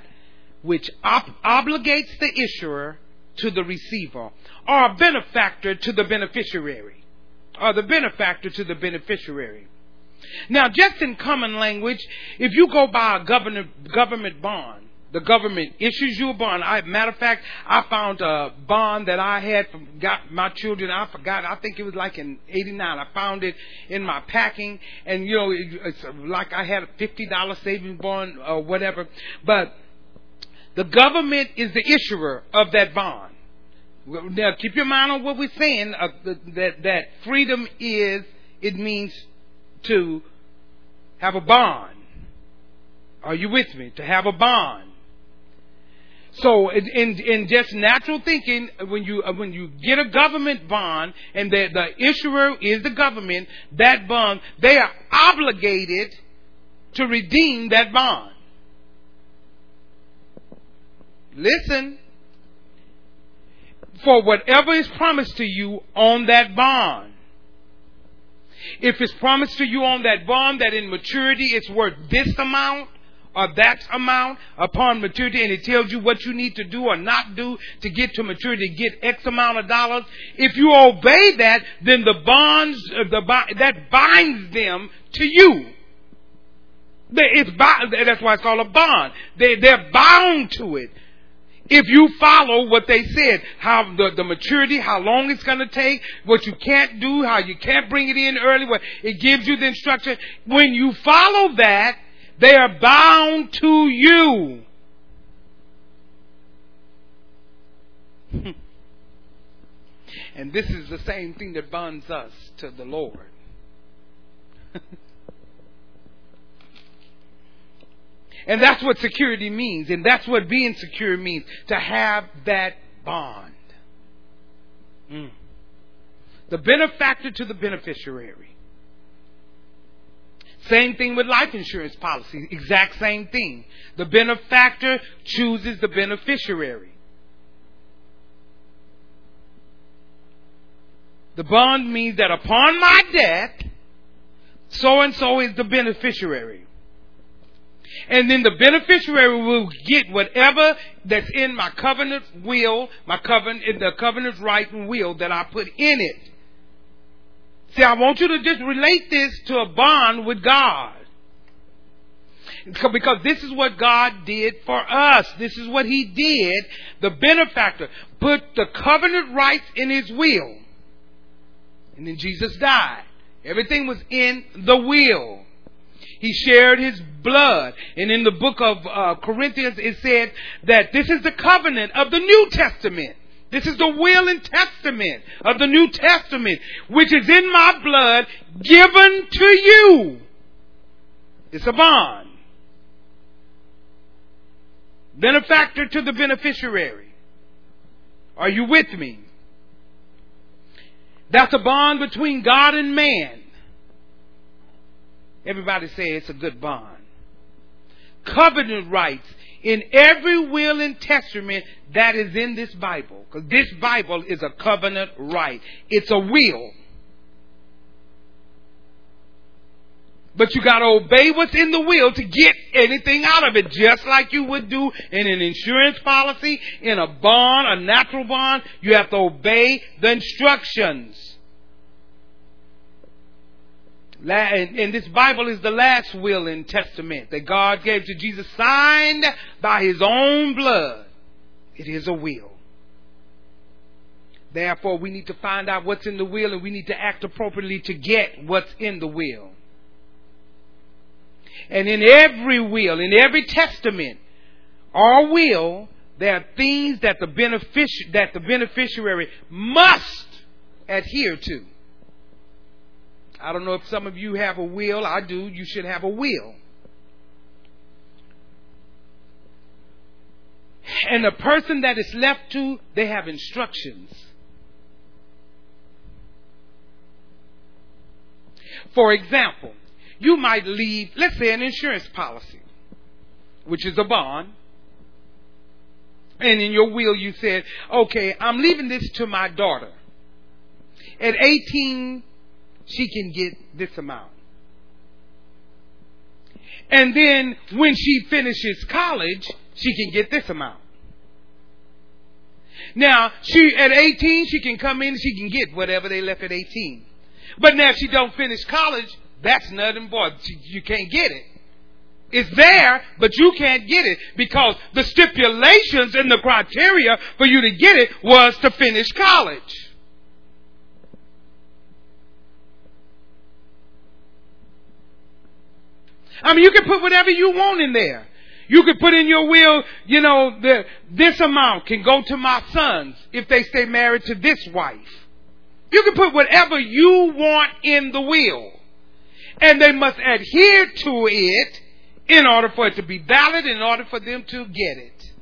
which obligates the issuer to the receiver, or a benefactor to the beneficiary, or the benefactor to the beneficiary. Now, just in common language, if you go buy a government, government bond, the government issues you a bond. I, matter of fact, I found a bond that I had from got my children. I forgot. I think it was like in '89. I found it in my packing, and you know, it, it's like I had a fifty dollar savings bond or whatever. But the government is the issuer of that bond. Now, keep your mind on what we're saying. Uh, that that freedom is it means to have a bond. Are you with me? To have a bond. So in, in just natural thinking, when you uh, when you get a government bond and the, the issuer is the government, that bond they are obligated to redeem that bond. Listen, for whatever is promised to you on that bond. If it's promised to you on that bond that in maturity it's worth this amount, or that amount upon maturity and it tells you what you need to do or not do to get to maturity, get X amount of dollars. If you obey that, then the bonds, uh, the that binds them to you. It's that's why it's called a bond. They, they're bound to it. If you follow what they said, how the, the maturity, how long it's going to take, what you can't do, how you can't bring it in early, what it gives you the instruction. When you follow that, they are bound to you. *laughs* and this is the same thing that bonds us to the Lord. *laughs* And that's what security means. And that's what being secure means. To have that bond. Mm. The benefactor to the beneficiary. Same thing with life insurance policy. Exact same thing. The benefactor chooses the beneficiary. The bond means that upon my death, so and so is the beneficiary. And then the beneficiary will get whatever that's in my covenant will, my covenant, the covenant right and will that I put in it. See, I want you to just relate this to a bond with God. Because this is what God did for us. This is what He did. The benefactor put the covenant rights in His will. And then Jesus died. Everything was in the will. He shared his blood. And in the book of uh, Corinthians, it said that this is the covenant of the New Testament. This is the will and testament of the New Testament, which is in my blood given to you. It's a bond. Benefactor to the beneficiary. Are you with me? That's a bond between God and man. Everybody say it's a good bond. Covenant rights in every will and testament that is in this Bible. Because this Bible is a covenant right. It's a will. But you gotta obey what's in the will to get anything out of it, just like you would do in an insurance policy, in a bond, a natural bond. You have to obey the instructions. And this Bible is the last will and testament that God gave to Jesus, signed by His own blood. It is a will. Therefore, we need to find out what's in the will and we need to act appropriately to get what's in the will. And in every will, in every testament or will, there are things that the, benefic- that the beneficiary must adhere to. I don't know if some of you have a will. I do. You should have a will. And the person that is left to, they have instructions. For example, you might leave, let's say, an insurance policy, which is a bond. And in your will, you said, okay, I'm leaving this to my daughter. At 18, she can get this amount. And then when she finishes college, she can get this amount. Now, she at 18, she can come in she can get whatever they left at 18. But now if she don't finish college, that's nothing but you can't get it. It's there, but you can't get it because the stipulations and the criteria for you to get it was to finish college. I mean, you can put whatever you want in there. You could put in your will, you know, the, this amount can go to my sons if they stay married to this wife. You can put whatever you want in the will. And they must adhere to it in order for it to be valid, in order for them to get it.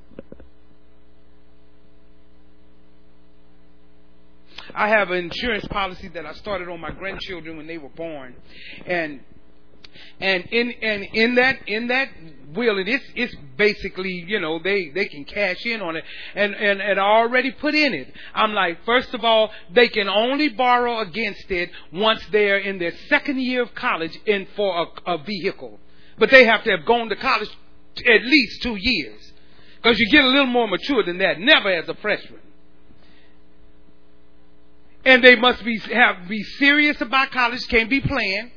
I have an insurance policy that I started on my grandchildren when they were born. And and in and in that in that will and it is it's basically you know they they can cash in on it and and and already put in it. I'm like first of all they can only borrow against it once they're in their second year of college in for a, a vehicle. But they have to have gone to college at least two years. Because you get a little more mature than that never as a freshman. And they must be have be serious about college can't be playing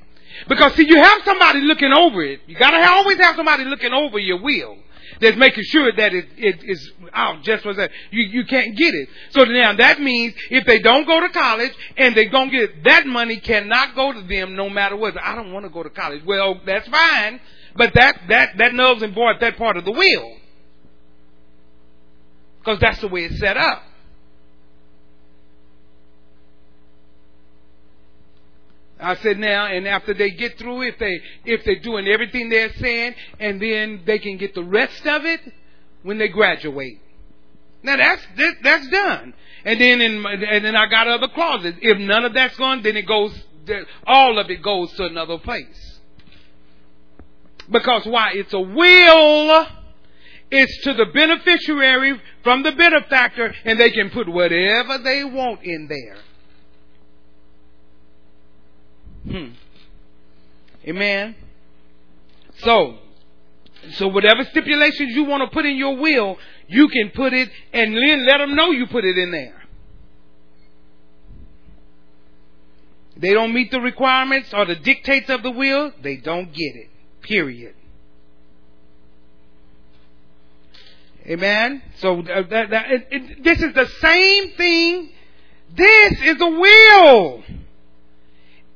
because see, you have somebody looking over it. You gotta always have somebody looking over your will. that's making sure that it, it is out just for that. You, you can't get it. So now that means if they don't go to college and they don't get that money cannot go to them no matter what. I don't want to go to college. Well, that's fine, but that, that, that nulls and voids that part of the will. Because that's the way it's set up. I said now, and after they get through, if they if they're doing everything they're saying, and then they can get the rest of it when they graduate. Now that's that, that's done. And then in, and then I got other clauses. If none of that's gone, then it goes. All of it goes to another place. Because why? It's a will. It's to the beneficiary from the benefactor, and they can put whatever they want in there. Hmm. Amen. So, so whatever stipulations you want to put in your will, you can put it and then let them know you put it in there. They don't meet the requirements or the dictates of the will, they don't get it. Period. Amen. So uh, that, that, it, it, this is the same thing. This is a will.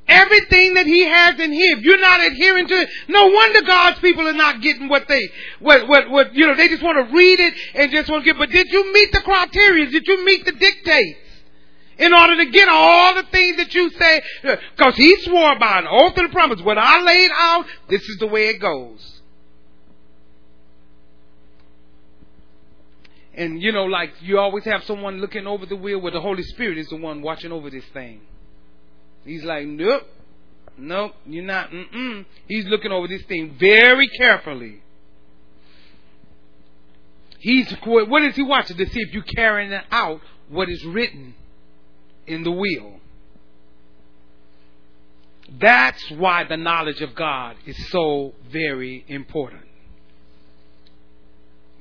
Everything that he has in here, if you're not adhering to it, no wonder God's people are not getting what they, what, what, what, you know, they just want to read it and just want to get, but did you meet the criteria? Did you meet the dictates? In order to get all the things that you say, because he swore by an oath and promise, what I laid out, this is the way it goes. And you know, like you always have someone looking over the wheel where the Holy Spirit is the one watching over this thing. He's like, nope, nope, you're not. Mm-mm. He's looking over this thing very carefully. He's what is he watching to see if you're carrying out what is written in the will. That's why the knowledge of God is so very important.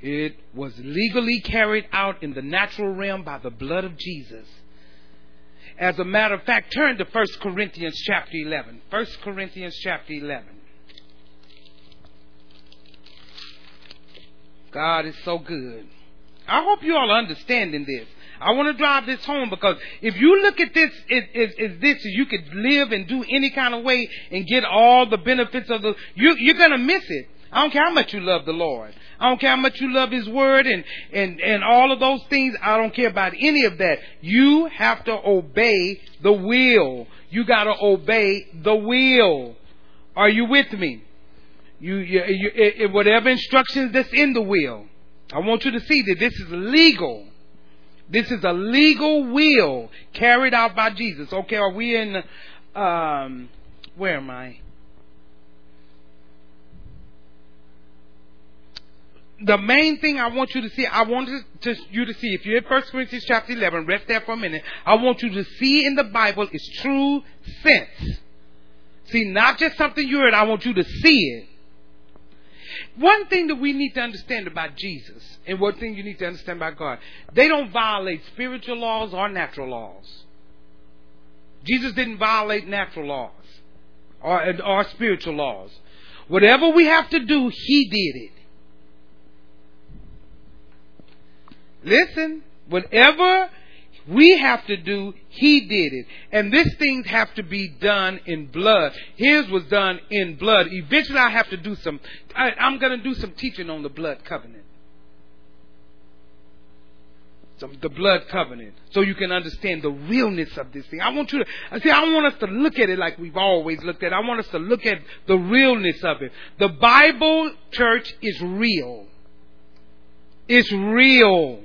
It was legally carried out in the natural realm by the blood of Jesus. As a matter of fact, turn to 1 Corinthians chapter 11. 1 Corinthians chapter 11. God is so good. I hope you all are understanding this. I want to drive this home because if you look at this as, this, you could live and do any kind of way and get all the benefits of the, you, you're going to miss it. I don't care how much you love the Lord. I don't care how much you love His Word and, and, and all of those things. I don't care about any of that. You have to obey the will. You gotta obey the will. Are you with me? You, you, you it, whatever instructions that's in the will. I want you to see that this is legal. This is a legal will carried out by Jesus. Okay, are we in, um, where am I? The main thing I want you to see, I want to, you to see, if you're in 1 Corinthians chapter 11, rest there for a minute, I want you to see in the Bible is true sense. See, not just something you heard, I want you to see it. One thing that we need to understand about Jesus, and one thing you need to understand about God, they don't violate spiritual laws or natural laws. Jesus didn't violate natural laws or, or spiritual laws. Whatever we have to do, He did it. Listen, whatever we have to do, he did it. And these things have to be done in blood. His was done in blood. Eventually I have to do some, I, I'm going to do some teaching on the blood covenant. The blood covenant. So you can understand the realness of this thing. I want you to, I see, I want us to look at it like we've always looked at it. I want us to look at the realness of it. The Bible church is real. It's real.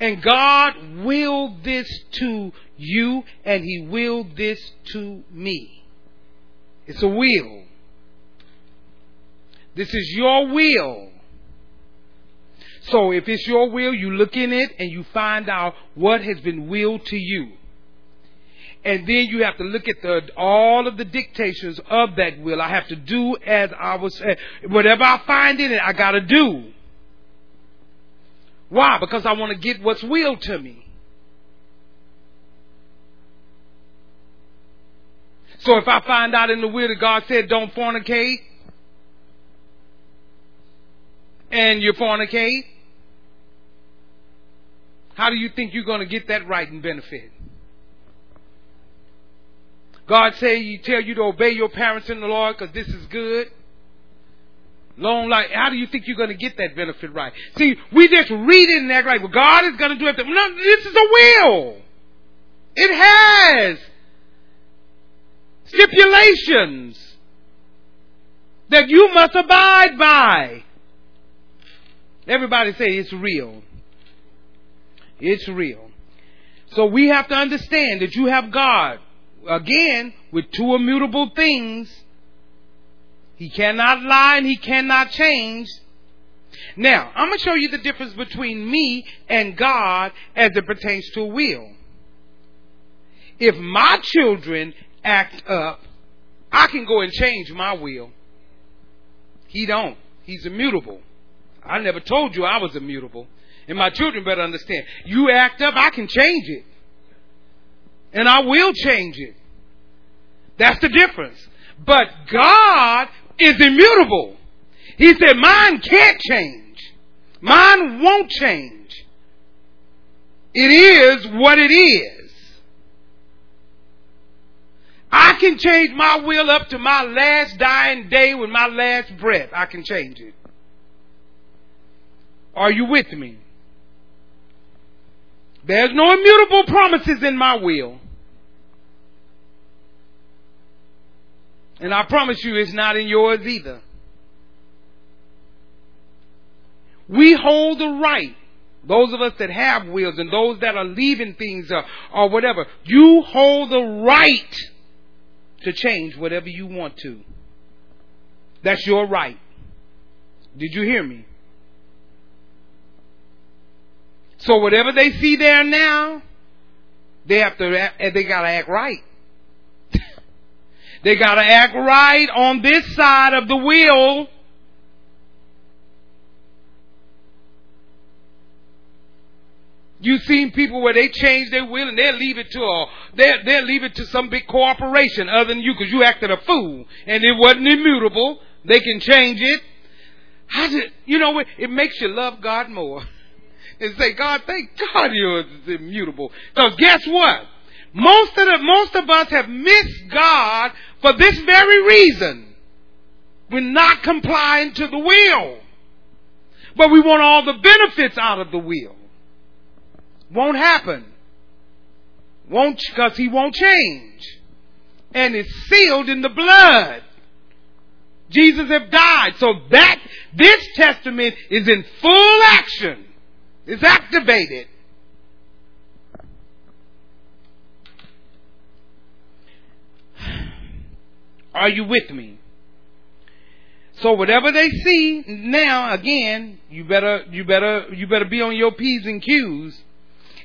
And God willed this to you, and He willed this to me. It's a will. This is your will. So if it's your will, you look in it and you find out what has been willed to you. And then you have to look at the, all of the dictations of that will. I have to do as I was, whatever I find in it, I gotta do. Why? Because I want to get what's willed to me. So if I find out in the will that God said don't fornicate, and you fornicate, how do you think you're going to get that right and benefit? God say you tell you to obey your parents in the Lord because this is good. Long life. How do you think you're going to get that benefit right? See, we just read it and act like, well, God is going to do it. No, this is a will. It has stipulations that you must abide by. Everybody say it's real. It's real. So we have to understand that you have God, again, with two immutable things. He cannot lie and he cannot change. Now, I'm going to show you the difference between me and God as it pertains to will. If my children act up, I can go and change my will. He don't. He's immutable. I never told you I was immutable. And my children better understand. You act up, I can change it. And I will change it. That's the difference. But God is immutable. He said, mine can't change. Mine won't change. It is what it is. I can change my will up to my last dying day with my last breath. I can change it. Are you with me? There's no immutable promises in my will. And I promise you it's not in yours either. We hold the right, those of us that have wills and those that are leaving things or, or whatever, you hold the right to change whatever you want to. That's your right. Did you hear me? So whatever they see there now, they have to, they gotta act right. They gotta act right on this side of the wheel. You've seen people where they change their will and they'll leave it to a, they'll, they'll leave it to some big corporation other than you because you acted a fool and it wasn't immutable. They can change it. How's it, you know, it makes you love God more. *laughs* And say, God, thank God you're immutable. Because guess what? Most of the, most of us have missed God for this very reason. We're not complying to the will. But we want all the benefits out of the will. Won't happen. Won't, cause he won't change. And it's sealed in the blood. Jesus have died. So that, this testament is in full action. It's activated. Are you with me? So whatever they see now, again, you better, you better, you better be on your P's and Q's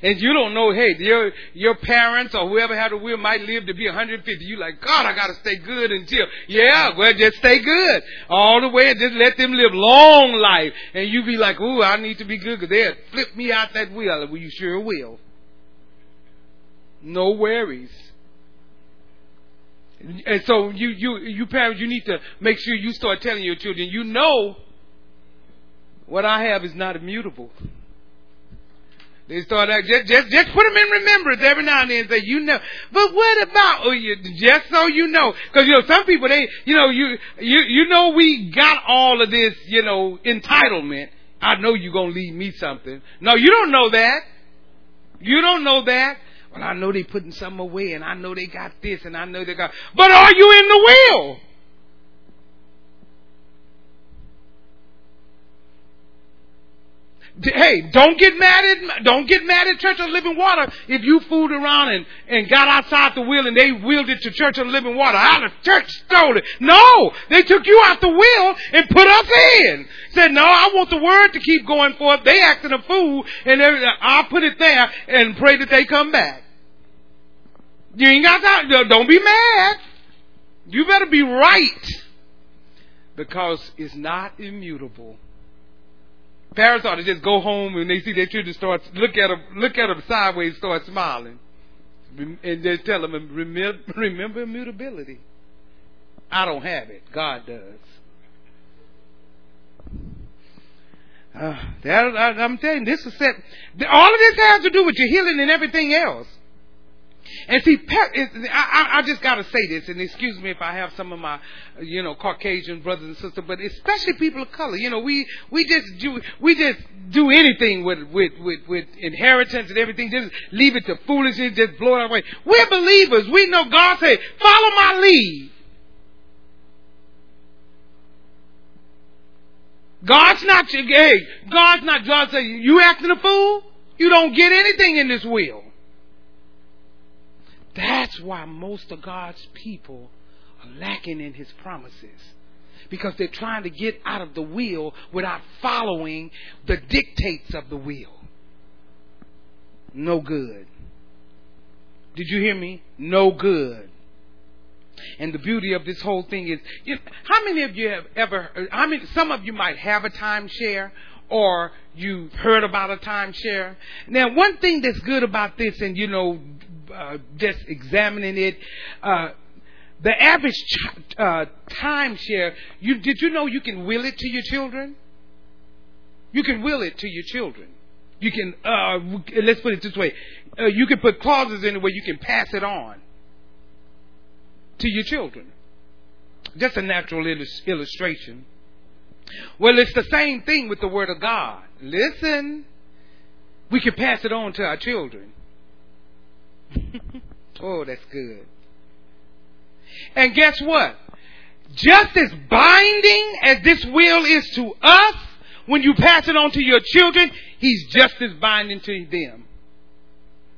and you don't know, hey, your your parents or whoever had a will might live to be 150. You like, God, I got to stay good until, yeah, well, just stay good all the way and just let them live long life. And you be like, ooh, I need to be good because they'll flip me out that wheel. Well, you sure will. No worries. And so you, you, you parents, you need to make sure you start telling your children, you know what I have is not immutable. They start out just just just put them in remembrance every now and then and say you know. But what about oh you just so you know because you know some people they you know you you you know we got all of this you know entitlement. I know you're gonna leave me something. No, you don't know that. You don't know that. Well, I know they putting something away, and I know they got this, and I know they got. But are you in the will? Hey, don't get mad at don't get mad at Church of Living Water if you fooled around and, and got outside the wheel and they wheeled it to Church of Living Water. How the church stole it. No, they took you out the wheel and put us in. Said, no, I want the word to keep going forth. They acting a fool and I'll put it there and pray that they come back. You ain't got that. Don't be mad. You better be right because it's not immutable. Parents ought to just go home and they see their children start look at them, look at them sideways, start smiling, and just tell them remember, remember immutability. I don't have it. God does. Uh, that, I, I'm telling you, this is set. All of this has to do with your healing and everything else. And see, I, I just got to say this, and excuse me if I have some of my, you know, Caucasian brothers and sisters, but especially people of color. You know, we we just do we just do anything with with with, with inheritance and everything. Just leave it to foolishness, just blow it away. We're believers. We know God said, "Follow my lead." God's not your hey, God's not God say you acting a fool. You don't get anything in this will. That's why most of God's people are lacking in his promises. Because they're trying to get out of the will without following the dictates of the will. No good. Did you hear me? No good. And the beauty of this whole thing is, you how many of you have ever, I mean, some of you might have a timeshare or you've heard about a timeshare. Now, one thing that's good about this, and you know, uh, just examining it, uh, the average ch- uh, timeshare, you, did you know you can will it to your children? You can will it to your children. You can, uh, let's put it this way, uh, you can put clauses in it where you can pass it on to your children. Just a natural illustration. Well, it's the same thing with the Word of God. Listen, we can pass it on to our children. *laughs* oh, that's good. And guess what? Just as binding as this will is to us, when you pass it on to your children, He's just as binding to them.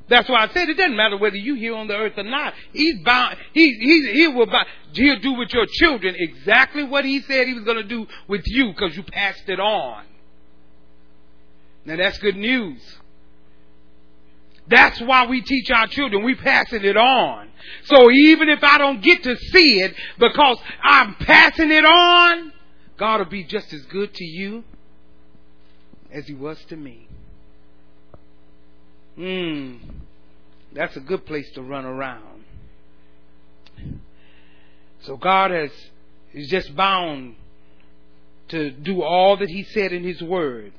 That's why I said it doesn't matter whether you're here on the earth or not. He's bound. He he he will bound, he'll do with your children exactly what he said he was going to do with you because you passed it on. Now that's good news. That's why we teach our children. We passing it on. So even if I don't get to see it because I'm passing it on, God will be just as good to you as he was to me. Hmm. That's a good place to run around. So God has is just bound to do all that he said in his word.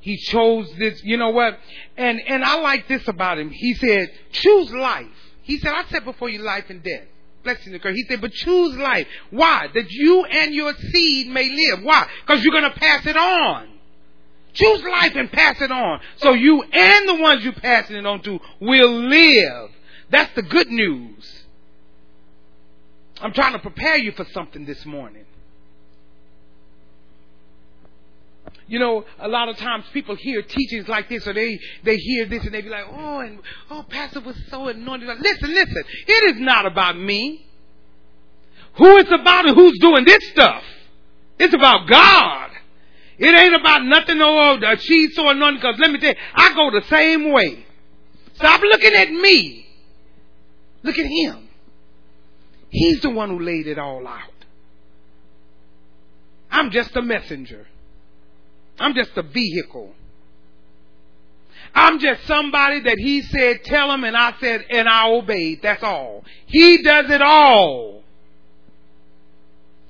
He chose this, you know what? And and I like this about him. He said, choose life. He said, I set before you life and death. Blessing the curse. He said, but choose life. Why? That you and your seed may live. Why? Because you're going to pass it on. Choose life and pass it on. So you and the ones you're passing it on to will live. That's the good news. I'm trying to prepare you for something this morning. You know, a lot of times people hear teachings like this, or they they hear this, and they be like, "Oh, and oh, Pastor was so anointed." Listen, listen. It is not about me. Who it's about and who's doing this stuff. It's about God. It ain't about nothing. Oh, oh uh, she's so anointed. Because let me tell you, I go the same way. Stop looking at me. Look at him. He's the one who laid it all out. I'm just a messenger. I'm just a vehicle. I'm just somebody that he said, tell him, and I said, and I obeyed. That's all. He does it all.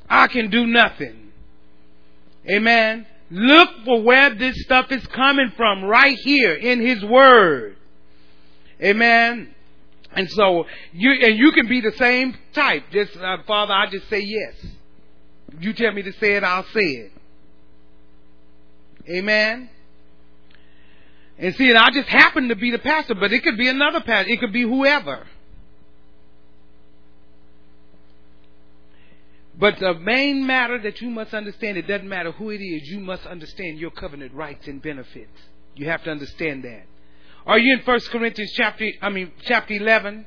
I can do nothing. Amen. Look for where this stuff is coming from right here in his word. Amen. And so you and you can be the same type. Just uh, Father, I just say yes. You tell me to say it, I'll say it. Amen. And see, and I just happen to be the pastor, but it could be another pastor. It could be whoever. But the main matter that you must understand, it doesn't matter who it is, you must understand your covenant rights and benefits. You have to understand that. Are you in First Corinthians chapter I mean chapter eleven?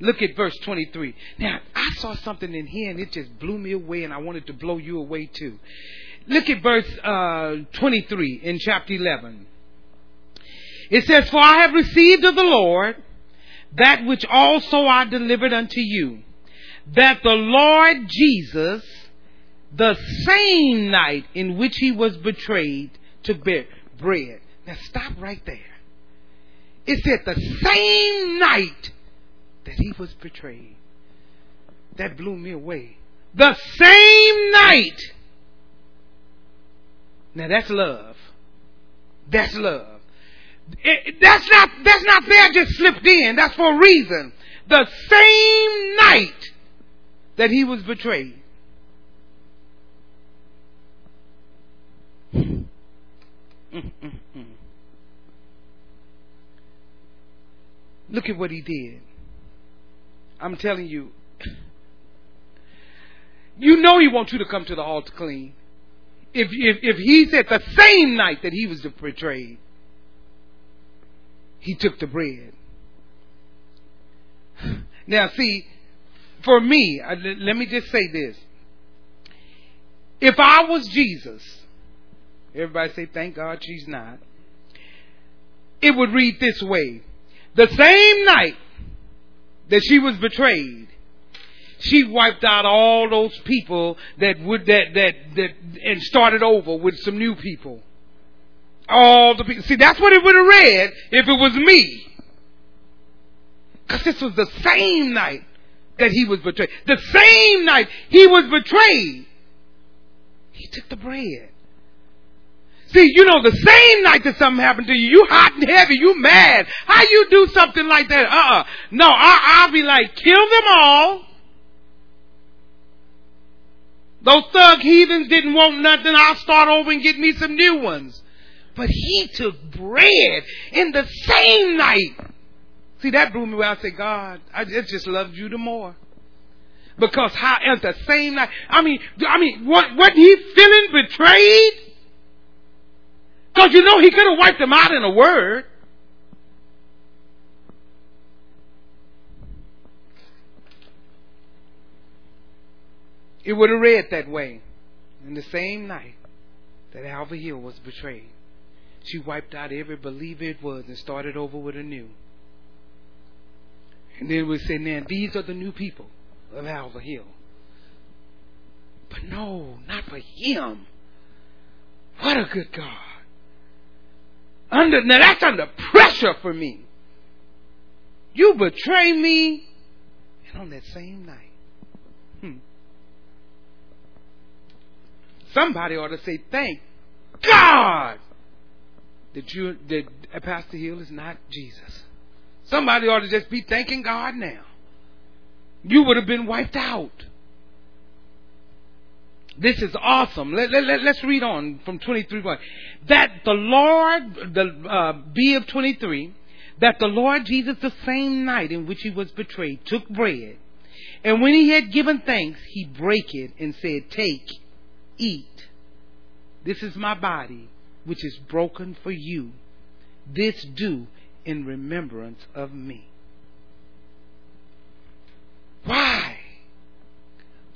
Look at verse 23. Now, I saw something in here and it just blew me away and I wanted to blow you away too. Look at verse uh, 23 in chapter 11. It says, For I have received of the Lord that which also I delivered unto you, that the Lord Jesus, the same night in which he was betrayed, took bread. Now stop right there. It said the same night that he was betrayed. That blew me away. The same night Now that's love. That's love. It, that's not that's not there just slipped in. That's for a reason. The same night that he was betrayed. *laughs* Look at what he did. I'm telling you. You know he wants you to come to the altar clean. If, if, if he said the same night that he was betrayed, he took the bread. Now, see, for me, uh, let me just say this. If I was Jesus, everybody say, thank God she's not, it would read this way. The same night that she was betrayed, she wiped out all those people that would that that that and started over with some new people. All the people. See, that's what it would have read if it was me. Because this was the same night that he was betrayed. The same night he was betrayed. He took the bread. See, you know, the same night that something happened to you, you hot and heavy, you mad. How you do something like that? Uh-uh. No, I, I'll be like, kill them all. Those thug heathens didn't want nothing. I'll start over and get me some new ones. But he took bread in the same night. See, that blew me away. I said, God, I just loved you the more. Because how at the same night, I mean, I mean, what, what he feeling betrayed? Because you know he could have wiped them out in a word. It would have read that way. In the same night that Alva Hill was betrayed, she wiped out every believer it was and started over with a new. And then we say, man, these are the new people of Alva Hill. But no, not for him. What a good God. Under now that's under pressure for me. You betray me, and on that same night. Hmm. Somebody ought to say, Thank God that you that Pastor Hill is not Jesus. Somebody ought to just be thanking God now. You would have been wiped out. This is awesome. Let, us let, us read on from 23. That the Lord, the uh, B of 23, that the Lord Jesus, the same night in which he was betrayed, took bread. And when he had given thanks, he brake it and said, Take, eat. This is my body, which is broken for you. This do in remembrance of me. Why?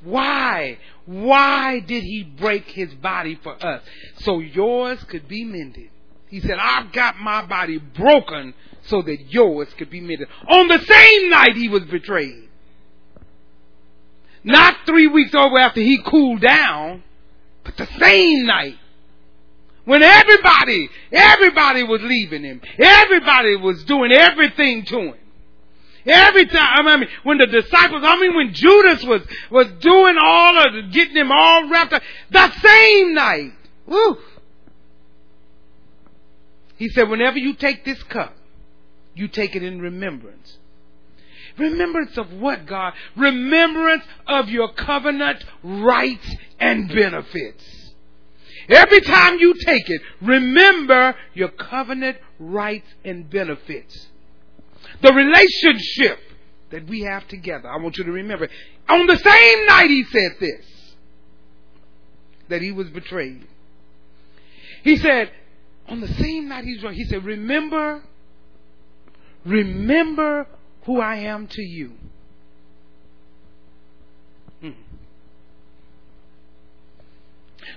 Why? Why did he break his body for us? So yours could be mended. He said, I've got my body broken so that yours could be mended. On the same night he was betrayed. Not three weeks over after he cooled down, but the same night. When everybody, everybody was leaving him. Everybody was doing everything to him. Every time, I mean, when the disciples, I mean, when Judas was, was doing all of, getting him all wrapped up, the same night. Woo. He said, whenever you take this cup, you take it in remembrance. Remembrance of what, God? Remembrance of your covenant rights and benefits. Every time you take it, remember your covenant rights and benefits. The relationship that we have together. I want you to remember. On the same night he said this, that he was betrayed. He said, on the same night he's he said, remember, remember who I am to you. Hmm.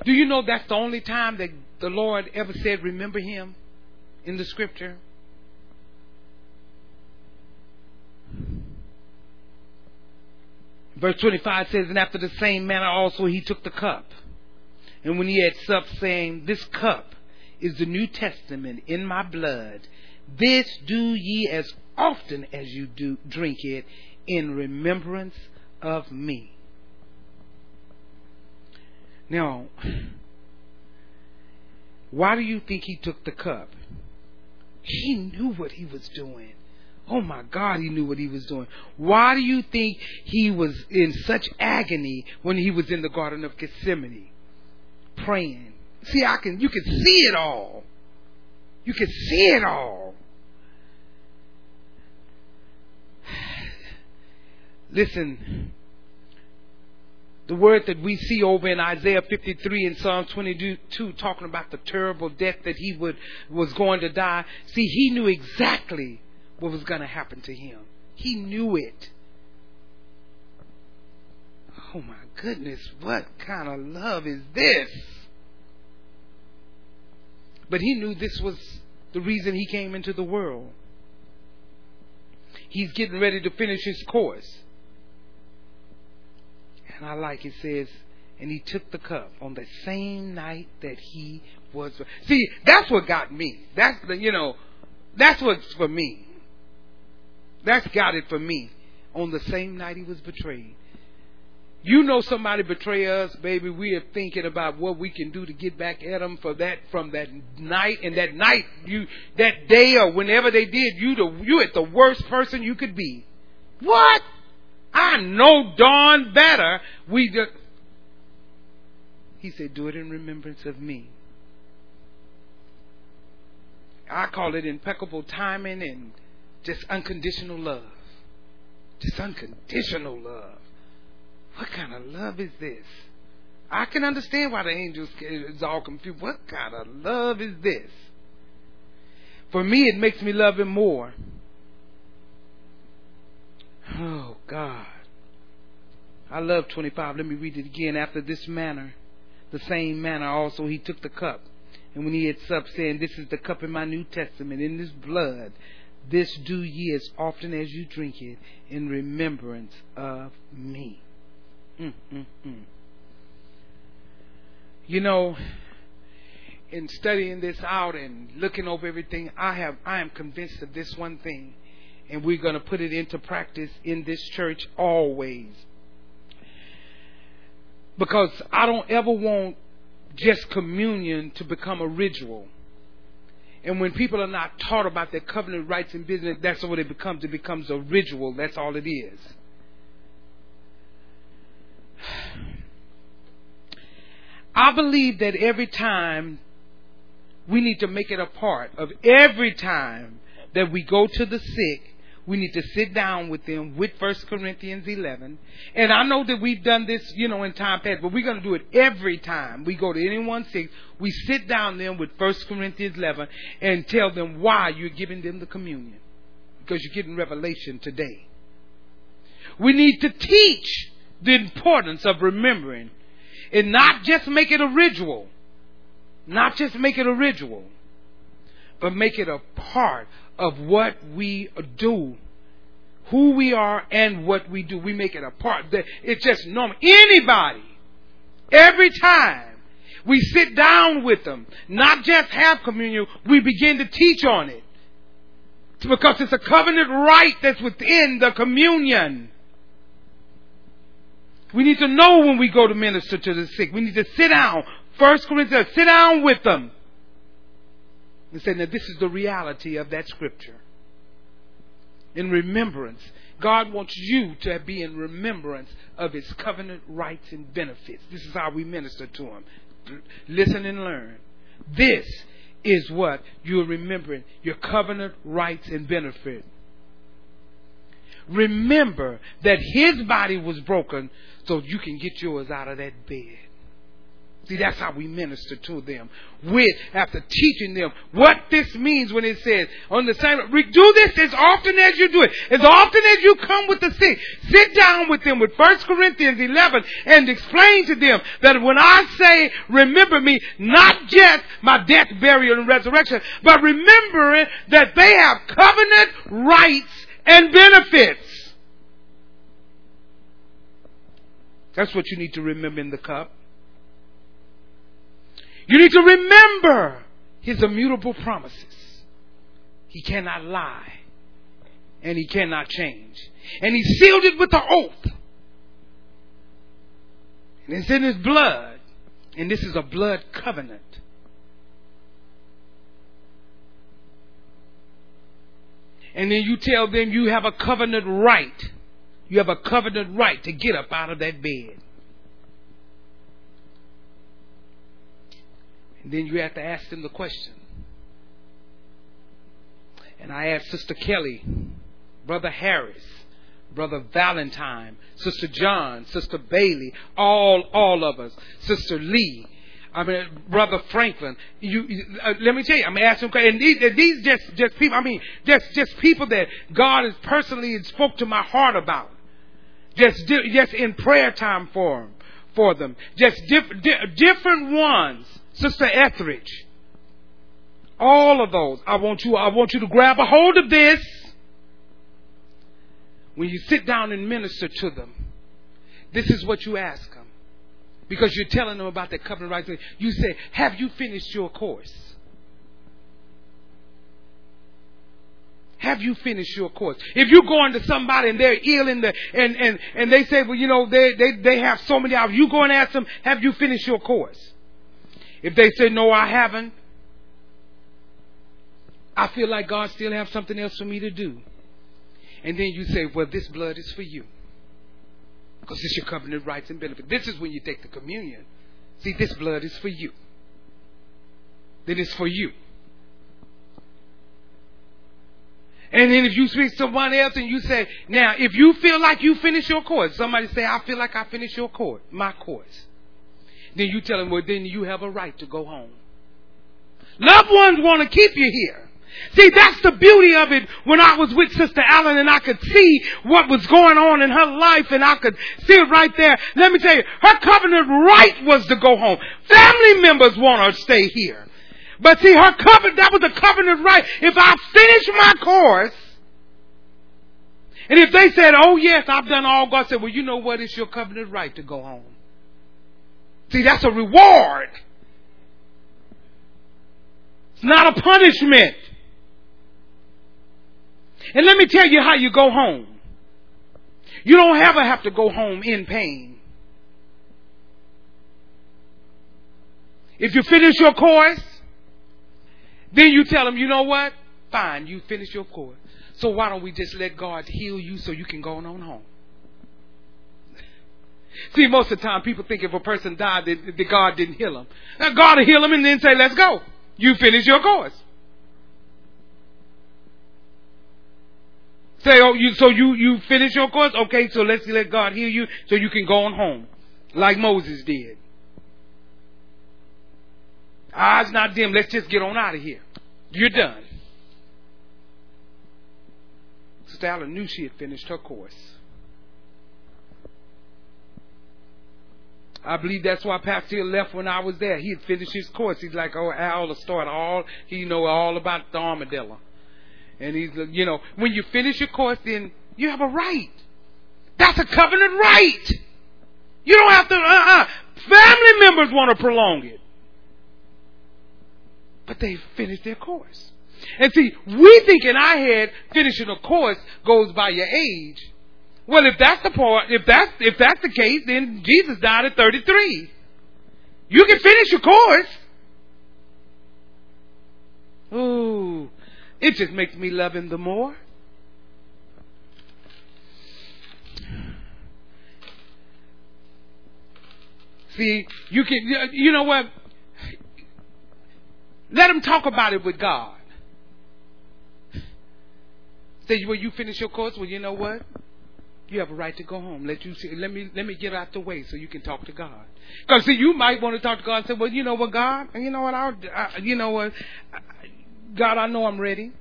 Do you know that's the only time that the Lord ever said, remember him in the scripture? Verse 25 says, And after the same manner also he took the cup. And when he had supped, saying, This cup is the New Testament in my blood. This do ye as often as you do drink it in remembrance of me. Now, Why do you think he took the cup? He knew what he was doing. Oh my God, he knew what he was doing. Why do you think he was in such agony when he was in the Garden of Gethsemane? Praying. See, I can, you can see it all. You can see it all. Listen, the word that we see over in Isaiah 53 and Psalm 22 talking about the terrible death that he would was going to die. See, he knew exactly what was going to happen to him. He knew it. Oh my goodness, what kind of love is this? But he knew this was the reason he came into the world. He's getting ready to finish his course. And I like it says, and he took the cup on the same night that he was. See, that's what got me. That's the, you know, that's what's for me. That's got it for me. On the same night he was betrayed. You know somebody betray us, baby. We are thinking about what we can do to get back at them for that from that night and that night you that day or whenever they did you the you at the worst person you could be. What? I know darn better. We just. He said, "Do it in remembrance of me." I call it impeccable timing and just unconditional love. Just unconditional love. What kind of love is this? I can understand why the angels is all confused. What kind of love is this? For me, it makes me love him more. Oh, God. I love 25. Let me read it again. After this manner, the same manner also he took the cup. And when he had supped, saying, This is the cup in my New Testament, in this blood, this do ye as often as you drink it in remembrance of me. Mm, mm, mm. You know, in studying this out and looking over everything, I have I am convinced of this one thing and we're going to put it into practice in this church always. Because I don't ever want just communion to become a ritual. And when people are not taught about their covenant rights and business, that's what it becomes. It becomes a ritual. That's all it is. *sighs* I believe that every time we need to make it a part of every time that we go to the sick we need to sit down with them with First Corinthians 11. And I know that we've done this, you know, in time past, but we're going to do it every time we go to anyone sick. We sit down them with First Corinthians 11 and tell them why you're giving them the communion. Because you're getting revelation today. We need to teach the importance of remembering and not just make it a ritual. Not just make it a ritual, but make it a part of what we do, who we are and what we do. We make it a part. It's just normal. Anybody, every time we sit down with them, not just have communion, we begin to teach on it. Because it's a covenant right that's within the communion. We need to know when we go to minister to the sick. We need to sit down. First Corinthians, sit down with them and say, that this is the reality of that scripture. In remembrance. God wants you to be in remembrance of His covenant rights and benefits. This is how we minister to Him. Listen and learn. This is what you're remembering your covenant rights and benefit. Remember that His body was broken so you can get yours out of that bed. See, that's how we minister to them. With, after teaching them what this means when it says, on the same, do this as often as you do it. As often as you come with the sick, sit down with them with 1 Corinthians 11 and explain to them that when I say, remember me, not just my death, burial, and resurrection, but remembering that they have covenant rights and benefits. That's what you need to remember in the cup. You need to remember his immutable promises. He cannot lie and he cannot change. And he sealed it with the oath. And it's in his blood. And this is a blood covenant. And then you tell them you have a covenant right. You have a covenant right to get up out of that bed. And then you have to ask them the question. And I asked Sister Kelly, Brother Harris, Brother Valentine, Sister John, Sister Bailey, all all of us, Sister Lee, I mean, Brother Franklin. You, uh, let me tell you, I'm asking, and these, these just just people. I mean, just just people that God has personally spoke to my heart about. Just just in prayer time for them, for them. Just diff, di- different ones. Sister Etheridge. All of those. I want you. I want you to grab a hold of this when you sit down and minister to them. This is what you ask them because you're telling them about their covenant rights. You say, Have you finished your course? Have you finished your course? If you go into somebody and they're ill in the, and, and, and they say, well, you know, they, they, they have so many hours, you go and ask them, have you finished your course? If they say, no, I haven't, I feel like God still has something else for me to do. And then you say, well, this blood is for you. Because it's your covenant rights and benefits. This is when you take the communion. See, this blood is for you. Then it's for you. And then if you speak to someone else and you say, now, if you feel like you finish your course, somebody say, I feel like I finished your course, my course. Then you tell them, well, then you have a right to go home. Loved ones want to keep you here. See, that's the beauty of it when I was with Sister Allen and I could see what was going on in her life and I could see it right there. Let me tell you, her covenant right was to go home. Family members want her to stay here. But see, her covenant, that was a covenant right. If I finish my course, and if they said, oh yes, I've done all, God said, well, you know what? It's your covenant right to go home. See, that's a reward. It's not a punishment. And let me tell you how you go home. You don't ever have to go home in pain. If you finish your course, then you tell them, you know what? Fine, you finish your course. So why don't we just let God heal you so you can go on home? See, most of the time people think if a person died that, that God didn't heal them. Now God will heal them and then say, let's go. You finish your course. Say, oh, you, so you, you finish your course? Okay, so let's let God heal you so you can go on home. Like Moses did. Eyes not dim, let's just get on out of here. You're done. Sister Allen knew she had finished her course. I believe that's why Pastor Hill left when I was there. He had finished his course. He's like, oh, Al will start all, he know all about the armadillo. And he's, you know, when you finish your course, then you have a right. That's a covenant right. You don't have to, uh-uh. Family members want to prolong it. But they finished their course. And see, we think in our head, finishing a course goes by your age. Well, if that's the part, if that's, if that's the case, then Jesus died at 33. You can finish your course. Ooh, it just makes me love him the more. See, you can, you know what? Let him talk about it with God. Say, well, you finish your course. Well, you know what? You have a right to go home. Let you see, let me let me get out the way so you can talk to God. Because see, you might want to talk to God and say, well, you know what, God, you know what, I'll, I, you know what, God, I know I'm ready.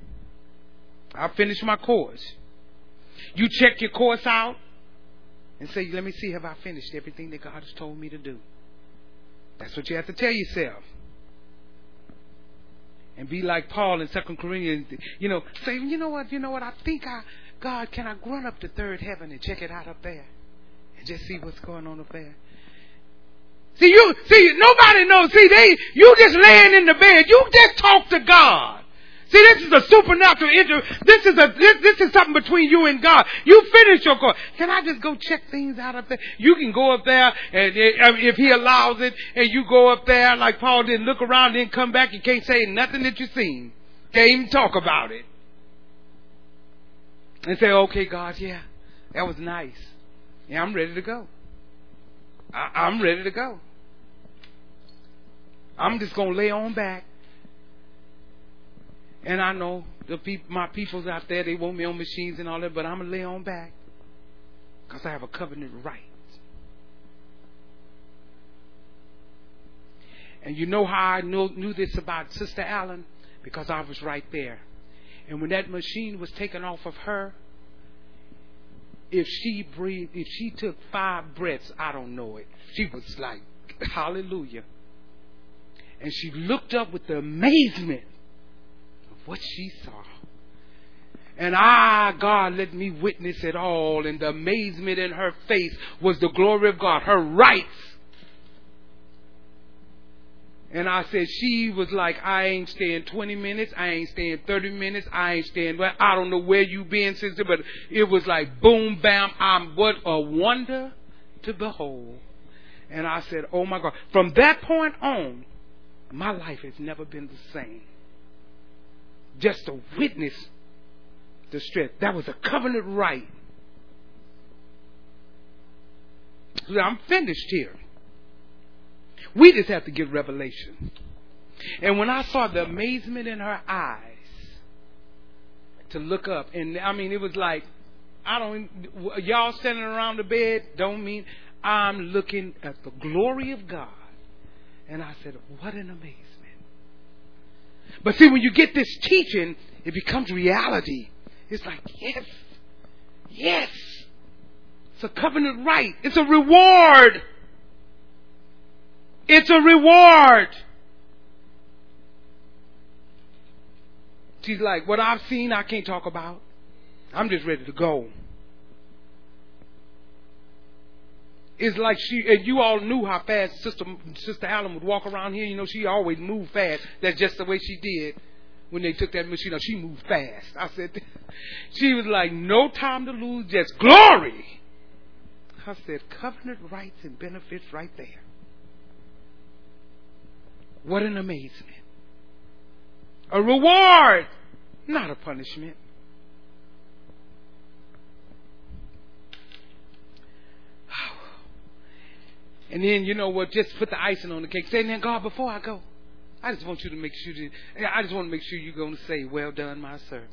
I finished my course. You check your course out and say, let me see, have I finished everything that God has told me to do? That's what you have to tell yourself. And be like Paul in Second Corinthians, you know, say, you know what, you know what, I think I, God, can I run up to third heaven and check it out up there? And just see what's going on up there? See, you, see, nobody knows. See, they, you just laying in the bed. You just talk to God. See, this is a supernatural inter- This is a, this, this is something between you and God. You finish your course. Can I just go check things out up there? You can go up there and if he allows it and you go up there like Paul didn't look around and come back. You can't say nothing that you seen. Can't even talk about it. And say, okay, God, yeah, that was nice. Yeah, I'm ready to go. I, I'm ready to go. I'm just going to lay on back. And I know the peop- my peoples out there, they want me on machines and all that, but I'm going to lay on back because I have a covenant right. And you know how I know, knew this about Sister Allen? Because I was right there. And when that machine was taken off of her, if she breathed, if she took five breaths, I don't know it. She was like, hallelujah. And she looked up with the amazement of what she saw. And ah, God, let me witness it all. And the amazement in her face was the glory of God. Her rights and I said, she was like, I ain't staying 20 minutes. I ain't staying 30 minutes. I ain't staying, well, I don't know where you been, sister, but it was like boom, bam. I'm what a wonder to behold. And I said, oh my God. From that point on, my life has never been the same. Just to witness the strength. That was a covenant right. I'm finished here. We just have to get revelation. And when I saw the amazement in her eyes to look up, and I mean, it was like, I don't, y'all standing around the bed don't mean I'm looking at the glory of God. And I said, what an amazement. But see, when you get this teaching, it becomes reality. It's like, yes, yes. It's a covenant right. It's a reward. It's a reward. She's like, what I've seen, I can't talk about. I'm just ready to go. It's like she, and you all knew how fast Sister Sister Allen would walk around here. You know, she always moved fast. That's just the way she did when they took that machine. She moved fast. I said, *laughs* she was like, no time to lose, just glory. I said, covenant rights and benefits right there. What an amazement. A reward, not a punishment. *sighs* And then, you know what, just put the icing on the cake. Say, now, God, before I go, I just want you to make sure that, I just want to make sure you're going to say, well done, my servant.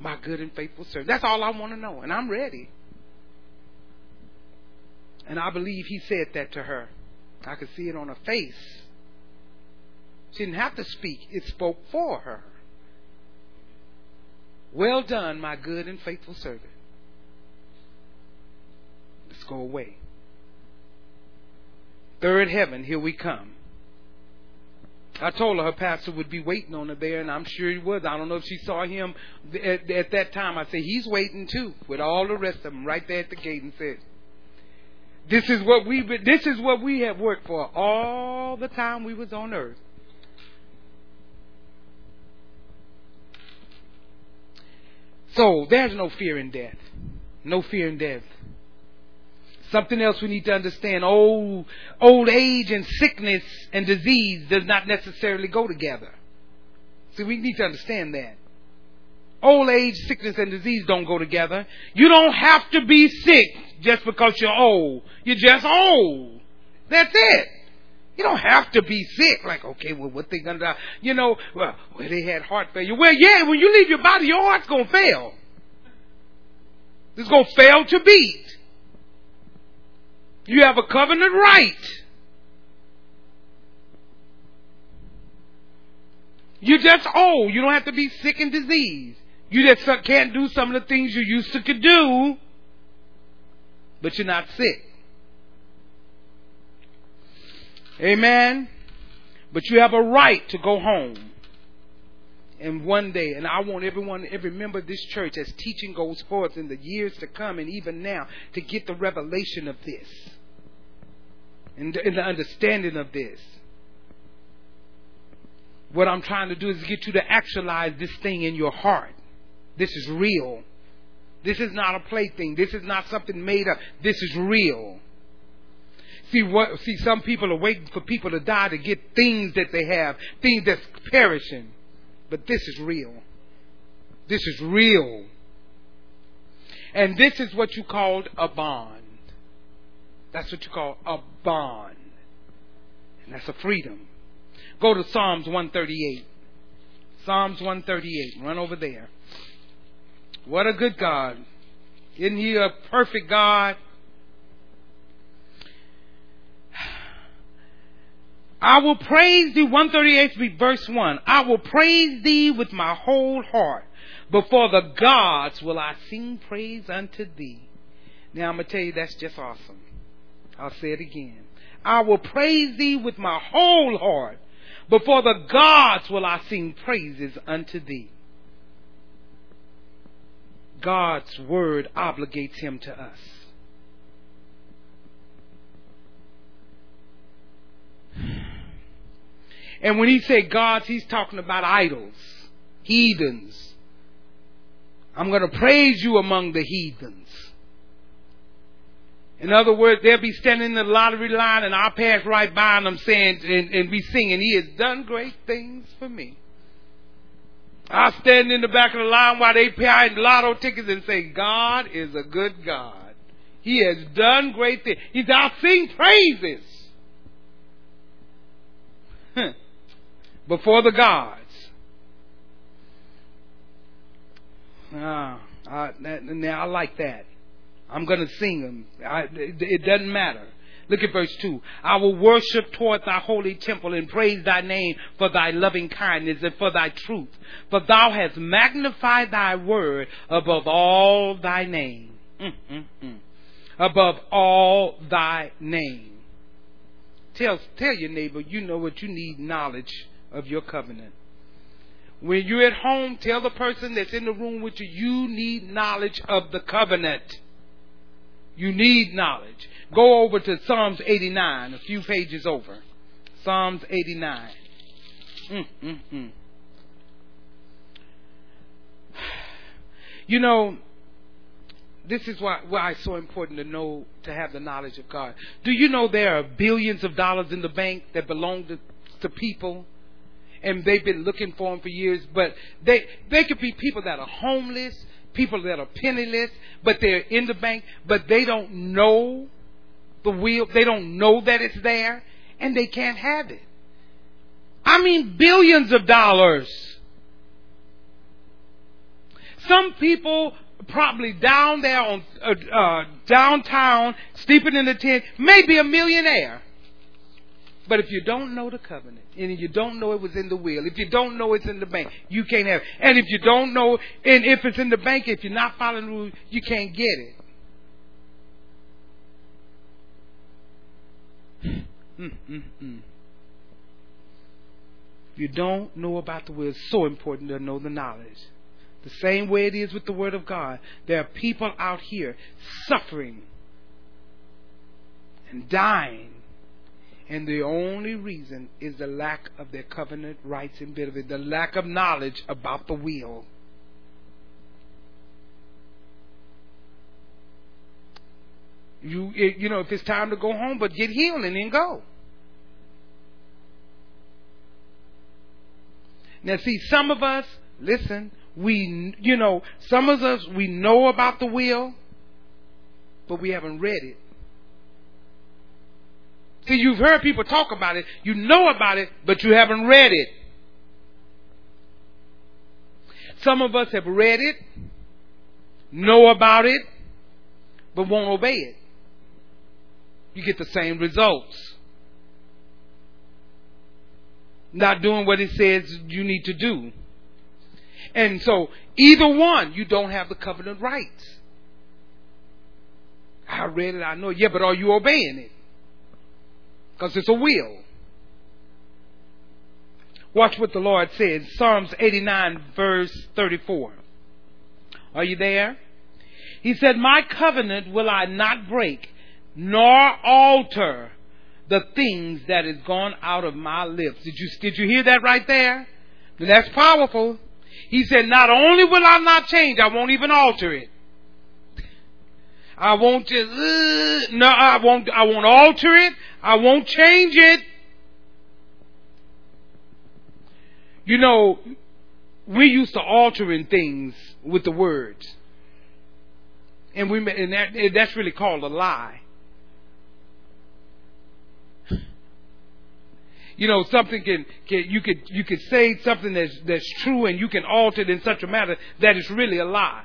My good and faithful servant. That's all I want to know. And I'm ready. And I believe he said that to her. I could see it on her face. She didn't have to speak, it spoke for her. Well done, my good and faithful servant. Let's go away. Third heaven, here we come. I told her her pastor would be waiting on her there, and I'm sure he was. I don't know if she saw him at, at that time. I said, he's waiting too, with all the rest of them right there at the gate and said, this is what we this is what we have worked for all the time we was on earth. So there's no fear in death. No fear in death. Something else we need to understand. Old, old age and sickness and disease does not necessarily go together. See, we need to understand that. Old age, sickness, and disease don't go together. You don't have to be sick just because you're old. You're just old. That's it. You don't have to be sick. Like, okay, well, what they gonna do? You know, well, well, they had heart failure. Well, yeah, when you leave your body, your heart's gonna fail. It's gonna fail to beat. You have a covenant right. You're just old. You don't have to be sick and diseased. You just can't do some of the things you used to could do, but you're not sick. Amen. But you have a right to go home. And one day, and I want everyone, every member of this church, as teaching goes forth in the years to come and even now, to get the revelation of this and and the understanding of this. What I'm trying to do is get you to actualize this thing in your heart. This is real. This is not a plaything. This is not something made up. This is real. See what? See, some people are waiting for people to die to get things that they have, things that's perishing. But this is real. This is real. And this is what you called a bond. That's what you call a bond. And that's a freedom. Go to Psalms 138. Psalms 138. Run over there. What a good God. Isn't he a perfect God? I will praise thee, 138 verse 1. I will praise thee with my whole heart. Before the gods will I sing praise unto thee. Now I'm going to tell you that's just awesome. I'll say it again. I will praise thee with my whole heart. Before the gods will I sing praises unto thee. God's word obligates him to us. And when he said gods, he's talking about idols, heathens. I'm going to praise you among the heathens. In other words, they'll be standing in the lottery line and I'll pass right by them saying and, and be singing, He has done great things for me. I'll stand in the back of the line while they pay lotto tickets and say, God is a good God. He has done great things. He's, I'll sing praises. Before the gods. Ah, I, now I like that. I'm going to sing them. I, it doesn't matter. Look at verse 2. I will worship toward thy holy temple and praise thy name for thy loving kindness and for thy truth. For thou hast magnified thy word above all thy name. Mm, mm, mm. Above all thy name. Tell, tell your neighbor you know what you need knowledge of your covenant. When you're at home, tell the person that's in the room with you, you need knowledge of the covenant. You need knowledge. Go over to Psalms 89, a few pages over. Psalms 89. Mm, mm, mm. *sighs* You know, this is why, why it's so important to know, to have the knowledge of God. Do you know there are billions of dollars in the bank that belong to, to people? And they've been looking for them for years, but they, they could be people that are homeless, people that are penniless, but they're in the bank, but they don't know the will, they don't know that it's there, and they can't have it. I mean, billions of dollars. Some people probably down there on uh, uh, downtown, sleeping in a tent, may be a millionaire. But if you don't know the covenant, and you don't know it was in the will, if you don't know it's in the bank, you can't have it. And if you don't know, and if it's in the bank, if you're not following the rules, you can't get it. Mm, you don't know about the will, it's so important to know the knowledge. The same way it is with the Word of God. There are people out here suffering and dying and the only reason is the lack of their covenant rights and benefits, the lack of knowledge about the will. You, you know, if it's time to go home, but get healed and then go. Now, see, some of us, listen, we, you know, some of us, we know about the will, but we haven't read it. See, you've heard people talk about it, you know about it, but you haven't read it. Some of us have read it, know about it, but won't obey it. You get the same results. Not doing what it says you need to do. And so, either one, you don't have the covenant rights. I read it, I know. Yeah, but are you obeying it? because it's a will. Watch what the Lord says. Psalms 89, verse 34. Are you there? He said, My covenant will I not break, nor alter the things that is gone out of my lips. Did you, did you hear that right there? That's powerful. He said, Not only will I not change, I won't even alter it. I won't just, uh, no, I won't, I won't alter it. I won't change it. You know, we used to altering things with the words. And we and that that's really called a lie. You know, something can, can you could you could say something that's that's true and you can alter it in such a manner that it's really a lie.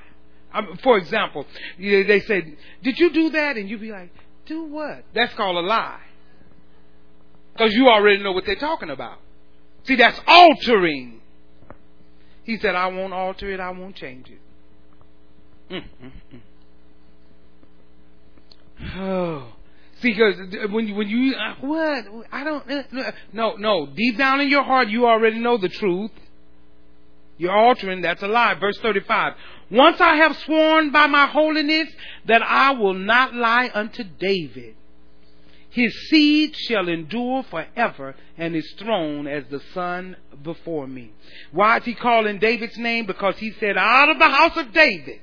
Um, for example, they said, "Did you do that?" And you'd be like, "Do what?" That's called a lie, because you already know what they're talking about. See, that's altering. He said, "I won't alter it. I won't change it." Mm, mm, mm. *sighs* Oh. See, because when you, when you uh, what I don't uh, no no deep down in your heart you already know the truth. You're altering. That's a lie. Verse thirty-five. Once I have sworn by my holiness that I will not lie unto David. His seed shall endure forever, and his throne as the sun before me. Why is he calling David's name? Because he said, Out of the house of David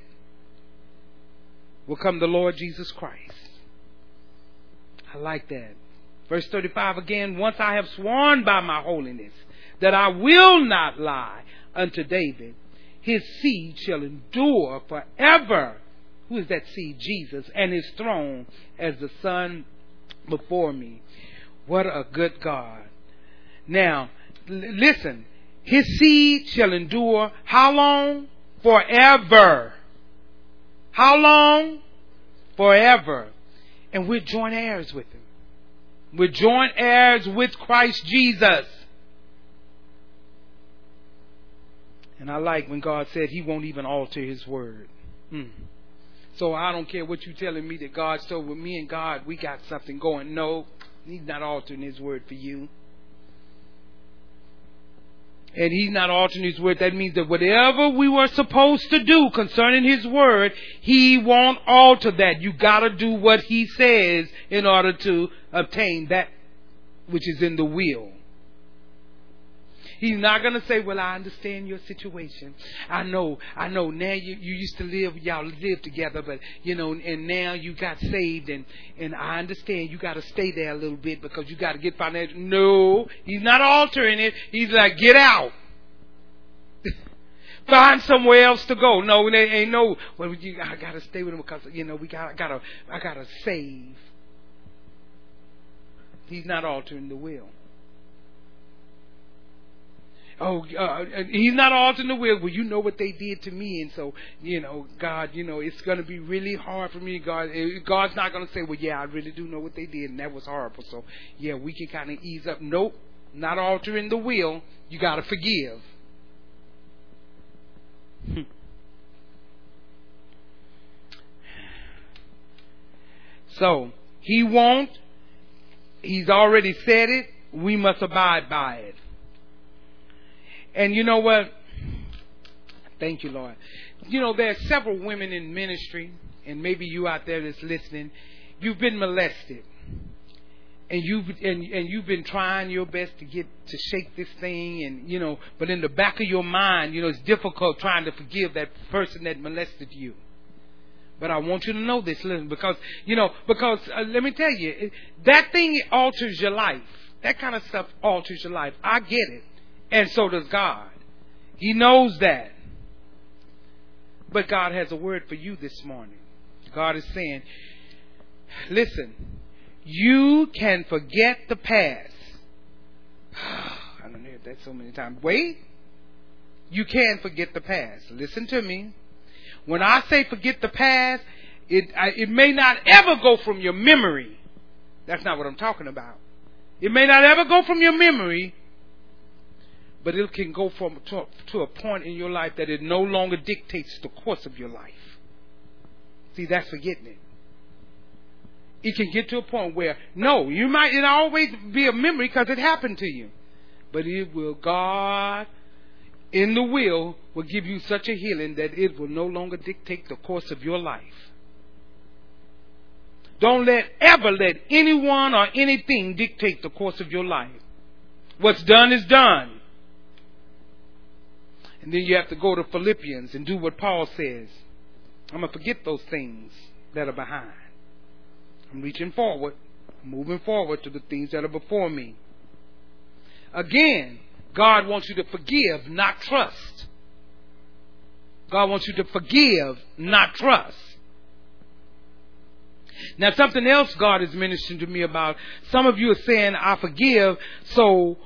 will come the Lord Jesus Christ. I like that. Verse 35 again, once I have sworn by my holiness that I will not lie unto David, his seed shall endure forever. Who is that seed? Jesus, and his throne as the sun before me. What a good God. Now, l- listen, his seed shall endure how long? Forever. How long? Forever and we're joint heirs with him. We're joint heirs with Christ Jesus. And I like when God said he won't even alter his word. Hmm. So I don't care what you're telling me that God's told with me and God, we got something going. No, he's not altering his word for you and he's not altering his word, that means that whatever we were supposed to do concerning his word, he won't alter that. You gotta do what he says in order to obtain that which is in the will. He's not going to say, well, I understand your situation. I know, I know now you, you used to live, y'all live together, but you know, and now you got saved and, and I understand you got to stay there a little bit because you got to get financial. No, he's not altering it. He's like, get out. *laughs* Find somewhere else to go. No, there ain't no. Well, you, I gotta stay with him because you know we got. I gotta. I gotta save. He's not altering the will oh, uh, he's not altering the will. Well, you know what they did to me, and so you know, God, you know, it's going to be really hard for me. God, eh, God's not going to say, well, yeah, I really do know what they did, and that was horrible. So yeah, we can kind of ease up. Nope, not altering the will. You got to forgive. so he won't. He's already said it. We must abide by it. And you know what? Thank you, Lord. You know, there are several women in ministry, and maybe you out there that's listening, you've been molested. And you've and, and you've been trying your best to get to shake this thing, and you know, but in the back of your mind, you know, it's difficult trying to forgive that person that molested you. But I want you to know this, listen, because you know, because uh, let me tell you, that thing alters your life. That kind of stuff alters your life. I get it. And so does God. He knows that. But God has a word for you this morning. God is saying, listen, you can forget the past. *sighs* I don't hear that so many times. Wait. You can forget the past. Listen to me. When I say forget the past, it, I, it may not ever go from your memory. That's not what I'm talking about. It may not ever go from your memory, but it can go from to, to a point in your life that it no longer dictates the course of your life. See, that's forgetting it. It can get to a point where no, you might it always be a memory because it happened to you, but it will God in the will will give you such a healing that it will no longer dictate the course of your life. Don't let ever let anyone or anything dictate the course of your life. What's done is done. And then you have to go to Philippians and do what Paul says. I'm going to forget those things that are behind. I'm reaching forward, moving forward to the things that are before me. Again, God wants you to forgive, not trust. God wants you to forgive, not trust. Now, something else God is ministering to me about. Some of you are saying, I forgive, so,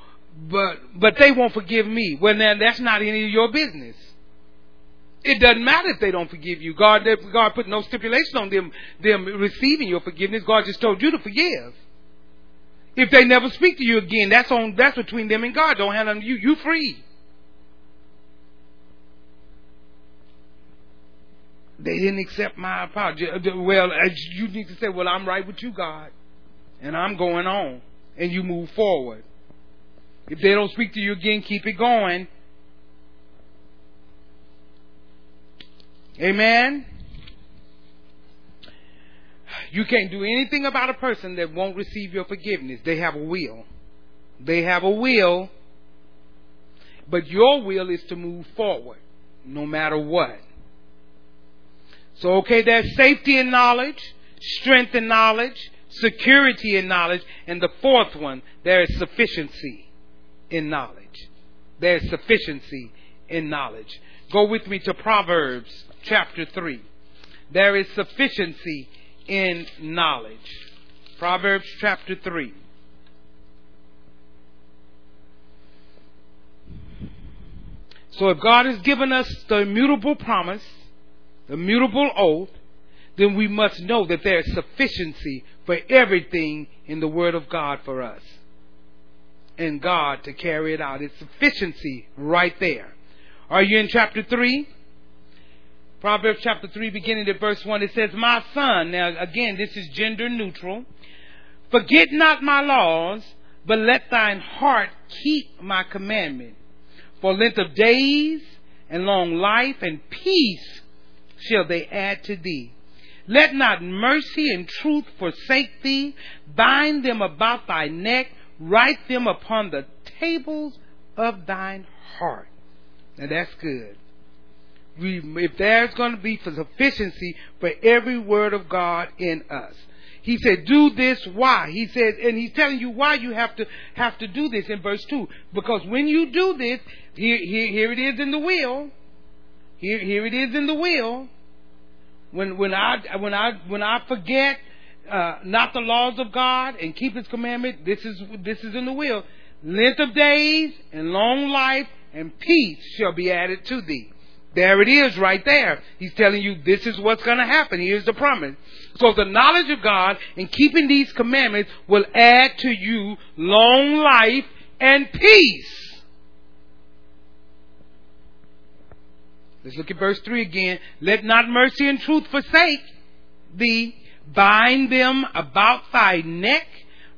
but, but they won't forgive me. Well, that's not any of your business. It doesn't matter if they don't forgive you. God, God put no stipulation on them, them receiving your forgiveness. God just told you to forgive. If they never speak to you again, that's on, that's between them and God. Don't have them, you, you free. They didn't accept my apology. Uh, well, you need to say, well, I'm right with you, God. And I'm going on. And you move forward. If they don't speak to you again, keep it going. Amen. You can't do anything about a person that won't receive your forgiveness. They have a will. They have a will, but your will is to move forward no matter what. So, okay, there's safety in knowledge, strength in knowledge, security in knowledge, and the fourth one, there is sufficiency in knowledge. There's sufficiency in knowledge. Go with me to Proverbs chapter 3. There is sufficiency in knowledge. Proverbs chapter 3. So if God has given us the immutable promise, the mutable oath, then we must know that there is sufficiency for everything in the Word of God for us. And God to carry it out. It's sufficiency right there. Are you in chapter 3? Proverbs chapter 3, beginning at verse 1, it says, My son, now again, this is gender neutral. Forget not my laws, but let thine heart keep my commandment. For length of days and long life and peace shall they add to thee. Let not mercy and truth forsake thee. Bind them about thy neck. Write them upon the tables of thine heart. Now that's good. If there's going to be sufficiency for every word of God in us. He said, do this. Why? He said, and he's telling you why you have to, have to do this in verse 2. Because when you do this, here, here, here it is in the will. Here, here it is in the will. When, when I, when I, when I forget, uh, not the laws of God and keep His commandment, this is, this is in the will. Length of days and long life and peace shall be added to thee. There it is right there. He's telling you this is what's going to happen. Here's the promise. So the knowledge of God and keeping these commandments will add to you long life and peace. Let's look at verse 3 again. Let not mercy and truth forsake thee. Bind them about thy neck.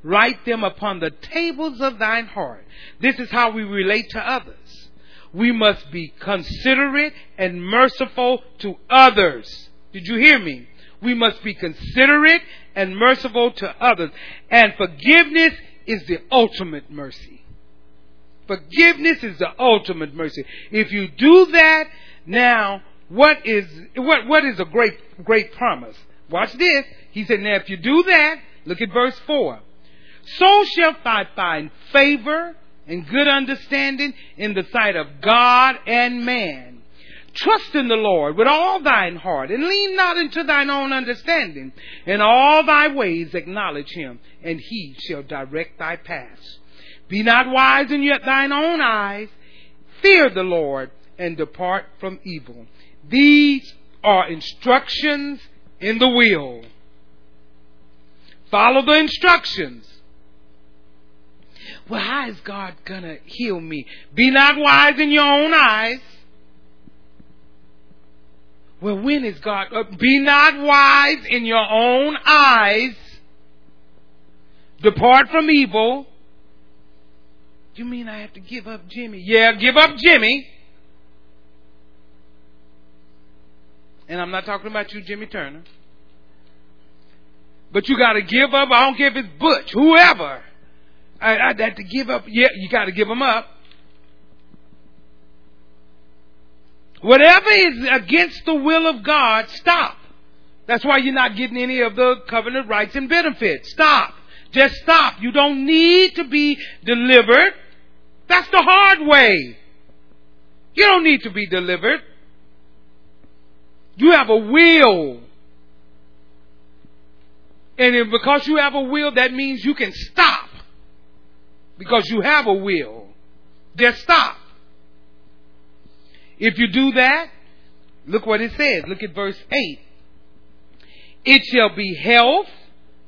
Write them upon the tables of thine heart. This is how we relate to others. We must be considerate and merciful to others. Did you hear me? We must be considerate and merciful to others. And forgiveness is the ultimate mercy. Forgiveness is the ultimate mercy. If you do that, now, what is what what is a great great promise? Watch this. He said, Now if you do that, look at verse four. So shalt thou find favor and good understanding in the sight of God and man. Trust in the Lord with all thine heart, and lean not into thine own understanding. In all thy ways acknowledge him, and he shall direct thy paths. Be not wise in yet thine own eyes. Fear the Lord and depart from evil. These are instructions in the will. Follow the instructions. Well, how is God gonna heal me? Be not wise in your own eyes. Well, when is God? Uh, be not wise in your own eyes. Depart from evil. You mean I have to give up Jimmy? Yeah, give up Jimmy. And I'm not talking about you, Jimmy Turner. But you got to give up. I don't care if it's Butch, whoever. I, I had to give up. Yeah, you got to give them up. Whatever is against the will of God, stop. That's why you're not getting any of the covenant rights and benefits. Stop. Just stop. You don't need to be delivered. That's the hard way. You don't need to be delivered. You have a will. And because you have a will, that means you can stop. Because you have a will. Just stop. If you do that, look what it says. Look at verse 8. It shall be health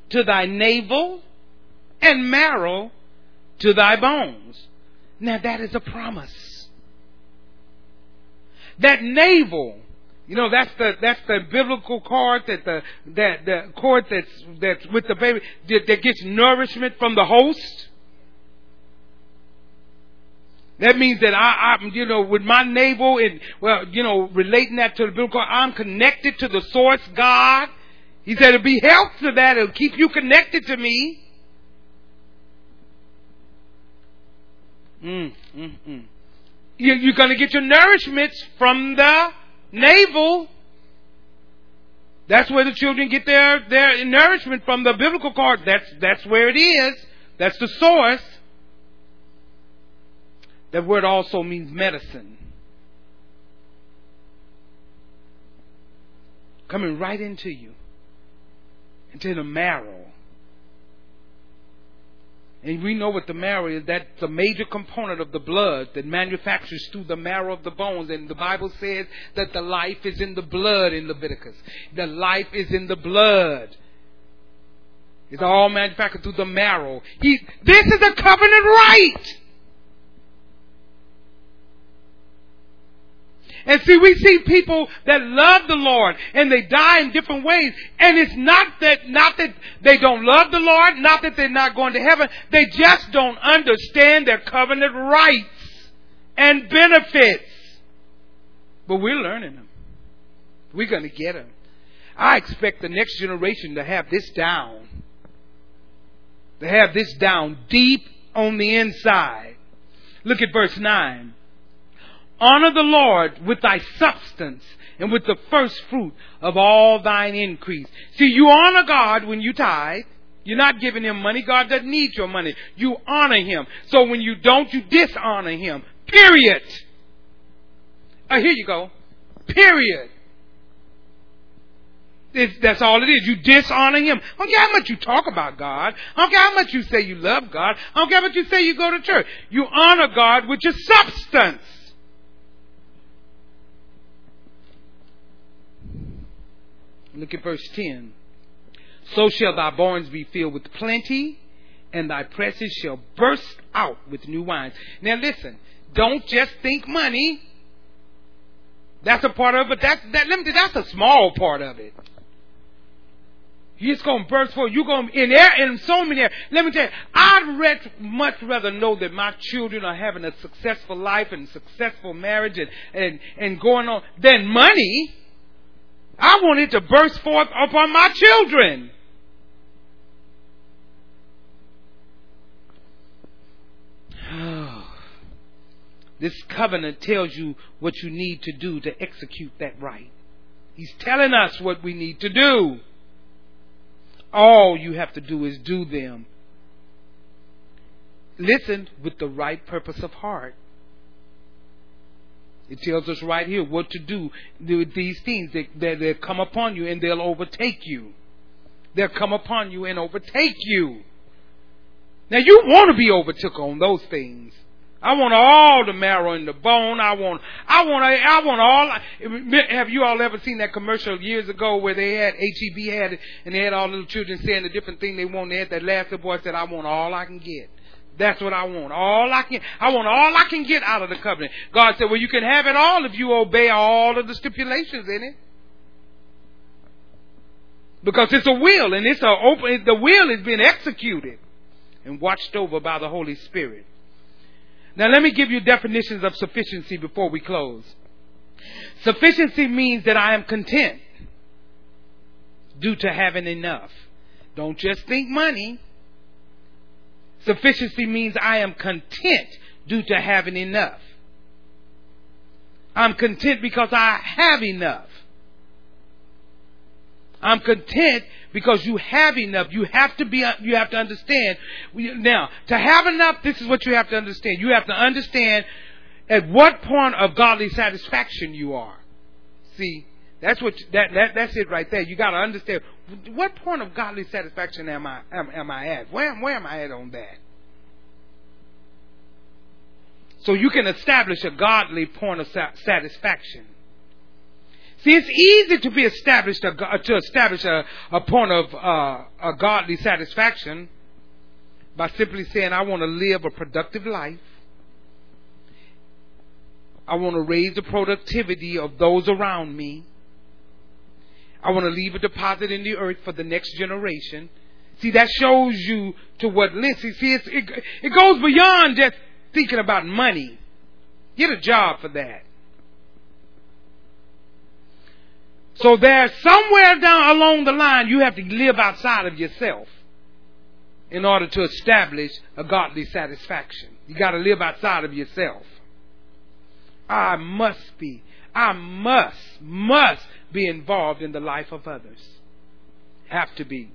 to thy navel and marrow to thy bones. Now that is a promise. That navel, you know, that's the that's the biblical cord that the that the cord that's that's with the baby that, that gets nourishment from the host. That means that I, I, you know, with my navel and well, you know, relating that to the biblical, I'm connected to the source God. He said it'll be health to that. It'll keep you connected to me. Mm, mm, mm. You, you're going to get your nourishments from the navel. That's where the children get their, their nourishment from the biblical cord. That's, that's where it is. That's the source. That word also means medicine. Coming right into you, into the marrow. And we know what the marrow is. That's a major component of the blood that manufactures through the marrow of the bones. And the Bible says that the life is in the blood in Leviticus. The life is in the blood. It's all manufactured through the marrow. He, this is a covenant right. And see, we see people that love the Lord and they die in different ways. And it's not that, not that they don't love the Lord, not that they're not going to heaven. They just don't understand their covenant rights and benefits. But we're learning them. We're going to get them. I expect the next generation to have this down. To have this down deep on the inside. Look at verse 9. Honor the Lord with thy substance and with the first fruit of all thine increase. See, you honor God when you tithe. You're not giving him money. God doesn't need your money. You honor him. So when you don't, you dishonor him. Period. Oh, here you go. Period. It's, that's all it is. You dishonor him. I don't care how much you talk about God. I don't care how much you say you love God. I don't care how much you say you go to church. You honor God with your substance. Look at verse 10. So shall thy barns be filled with plenty, and thy presses shall burst out with new wines. Now listen, don't just think money. That's a part of it. That's that let me that's a small part of it. He's gonna burst forth. You're gonna in there in so many areas. Let me tell you, I'd much rather know that my children are having a successful life and successful marriage and, and, and going on than money. I want it to burst forth upon my children. *sighs* This covenant tells you what you need to do to execute that right. He's telling us what we need to do. All you have to do is do them. Listen with the right purpose of heart. It tells us right here what to do with these things. They, they, they'll come upon you and they'll overtake you. They'll come upon you and overtake you. Now you want to be overtook on those things. I want all the marrow in the bone. I want, I want, I want all. Have you all ever seen that commercial years ago where they had HEB had it and they had all little children saying the different thing they want? They had that last boy said, "I want all I can get." That's what I want. All I can, I want all I can get out of the covenant. God said, well, you can have it all if you obey all of the stipulations in it. Because it's a will and it's a open, the will is being executed and watched over by the Holy Spirit. Now let me give you definitions of sufficiency before we close. Sufficiency means that I am content due to having enough. Don't just think money. Sufficiency means I am content due to having enough. I'm content because I have enough. I'm content because you have enough. You have to be, you have to understand. Now, to have enough, this is what you have to understand. You have to understand at what point of godly satisfaction you are. See, That's what that, that that's it right there. You got to understand what point of godly satisfaction am I am, am I at? Where where am I at on that? So you can establish a godly point of satisfaction. See, it's easy to be established to establish a, a point of uh, a godly satisfaction by simply saying, "I want to live a productive life. I want to raise the productivity of those around me. I want to leave a deposit in the earth for the next generation. See, that shows you to what Lindsay, see, it, it goes beyond just thinking about money. Get a job for that. So there, somewhere down along the line, you have to live outside of yourself in order to establish a godly satisfaction. You got to live outside of yourself. I must be, I must, must be involved in the life of others. Have to be.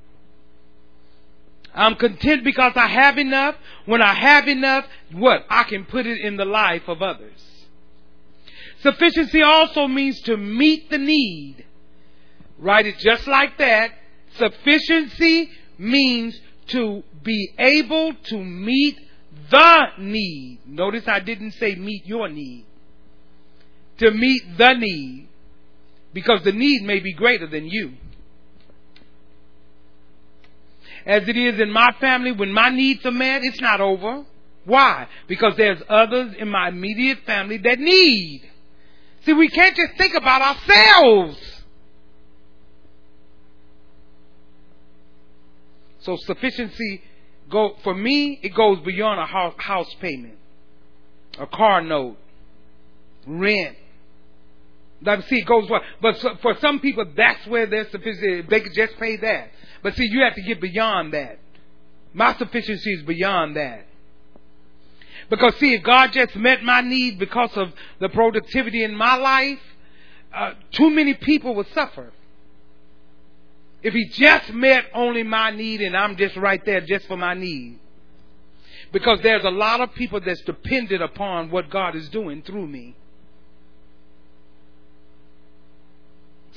I'm content because I have enough. When I have enough, what? I can put it in the life of others. Sufficiency also means to meet the need. Write it just like that. Sufficiency means to be able to meet the need. Notice I didn't say meet your need. To meet the need because the need may be greater than you. As it is in my family, when my needs are met, it's not over. Why? Because there's others in my immediate family that need. See, we can't just think about ourselves. So sufficiency go for me, it goes beyond a house payment, a car note, rent, like, see, it goes well. But for some people, that's where their sufficiency. They could just pay that. But see, you have to get beyond that. My sufficiency is beyond that. Because see, if God just met my need because of the productivity in my life, uh, too many people would suffer. If He just met only my need and I'm just right there just for my need. Because there's a lot of people that's dependent upon what God is doing through me.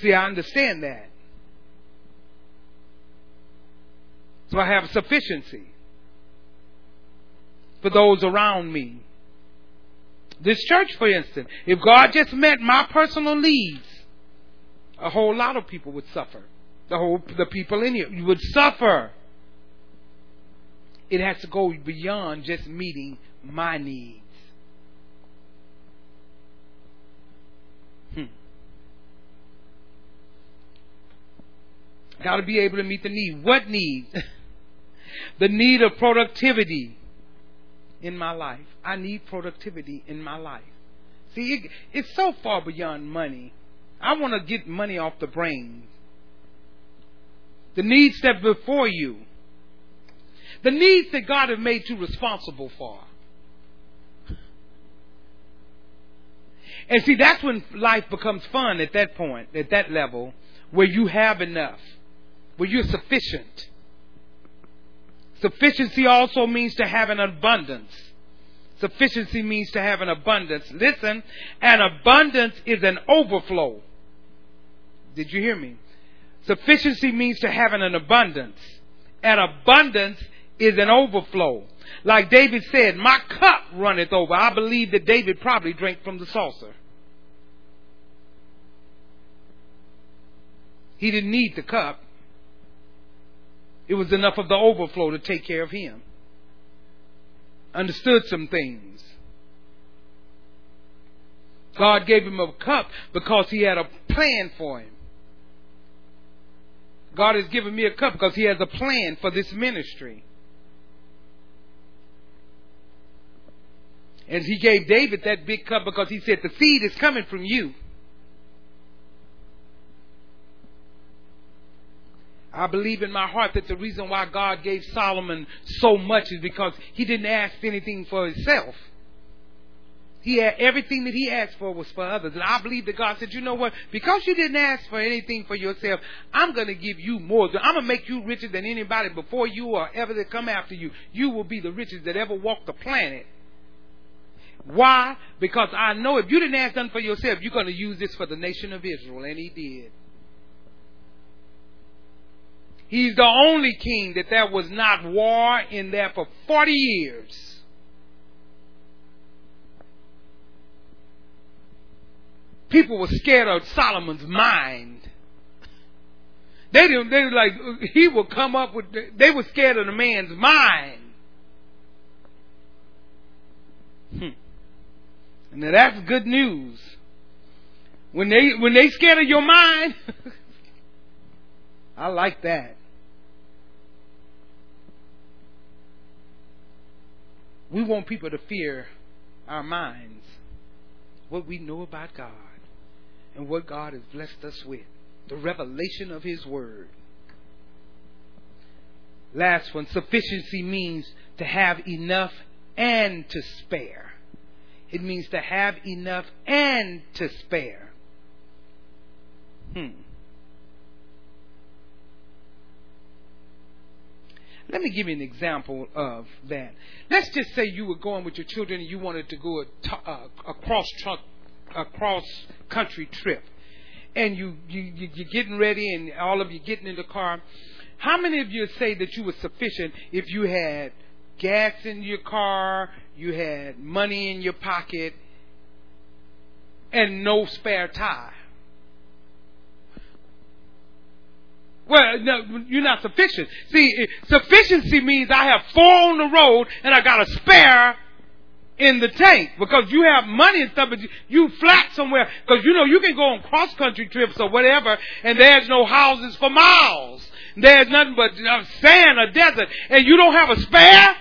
See, I understand that. So I have sufficiency for those around me. This church, for instance, if God just met my personal needs, a whole lot of people would suffer. The whole the people in here you would suffer. It has to go beyond just meeting my needs. Hmm. Got to be able to meet the need. What need? *laughs* the need of productivity in my life. I need productivity in my life. See, it, it's so far beyond money. I want to get money off the brain. The needs that before you. The needs that God has made you responsible for. And see, that's when life becomes fun at that point, at that level, where you have enough where you're sufficient. Sufficiency also means to have an abundance. Sufficiency means to have an abundance. Listen, an abundance is an overflow. Did you hear me? Sufficiency means to have an abundance. An abundance is an overflow. Like David said, my cup runneth over. I believe that David probably drank from the saucer. He didn't need the cup. It was enough of the overflow to take care of him. Understood some things. God gave him a cup because he had a plan for him. God has given me a cup because he has a plan for this ministry. And he gave David that big cup because he said, The seed is coming from you. I believe in my heart that the reason why God gave Solomon so much is because he didn't ask anything for himself. He had everything that he asked for was for others. And I believe that God said, you know what? Because you didn't ask for anything for yourself, I'm going to give you more. I'm going to make you richer than anybody before you or ever that come after you. You will be the richest that ever walked the planet. Why? Because I know if you didn't ask nothing for yourself, you're going to use this for the nation of Israel, and he did. He's the only king that there was not war in there for 40 years. People were scared of Solomon's mind. They didn't, they were like, he would come up with, they were scared of the man's mind. Hmm. Now that's good news. When they, when they scared of your mind, *laughs* I like that. We want people to fear our minds, what we know about God, and what God has blessed us with the revelation of His Word. Last one sufficiency means to have enough and to spare. It means to have enough and to spare. Hmm. Let me give you an example of that. Let's just say you were going with your children and you wanted to go a, uh, a cross truck, a cross country trip, and you, you you're getting ready and all of you getting in the car. How many of you say that you were sufficient if you had gas in your car, you had money in your pocket, and no spare tire? Well, no, you're not sufficient. See, sufficiency means I have four on the road and I got a spare in the tank because you have money and stuff, but you flat somewhere because you know you can go on cross country trips or whatever, and there's no houses for miles. There's nothing but sand or desert, and you don't have a spare.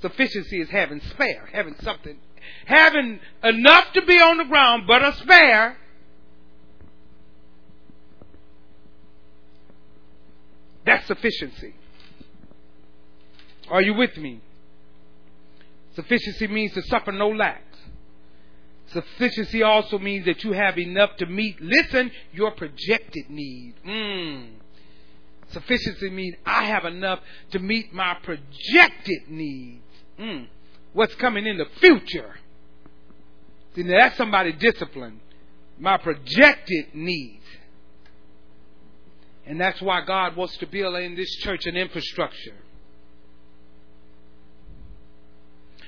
Sufficiency is having spare, having something, having enough to be on the ground, but a spare That's sufficiency. Are you with me? Sufficiency means to suffer no lack. Sufficiency also means that you have enough to meet, listen, your projected need. Mm. Sufficiency means I have enough to meet my projected needs. Mm. What's coming in the future? See, now that's somebody disciplined. My projected needs. And that's why God wants to build in this church an infrastructure.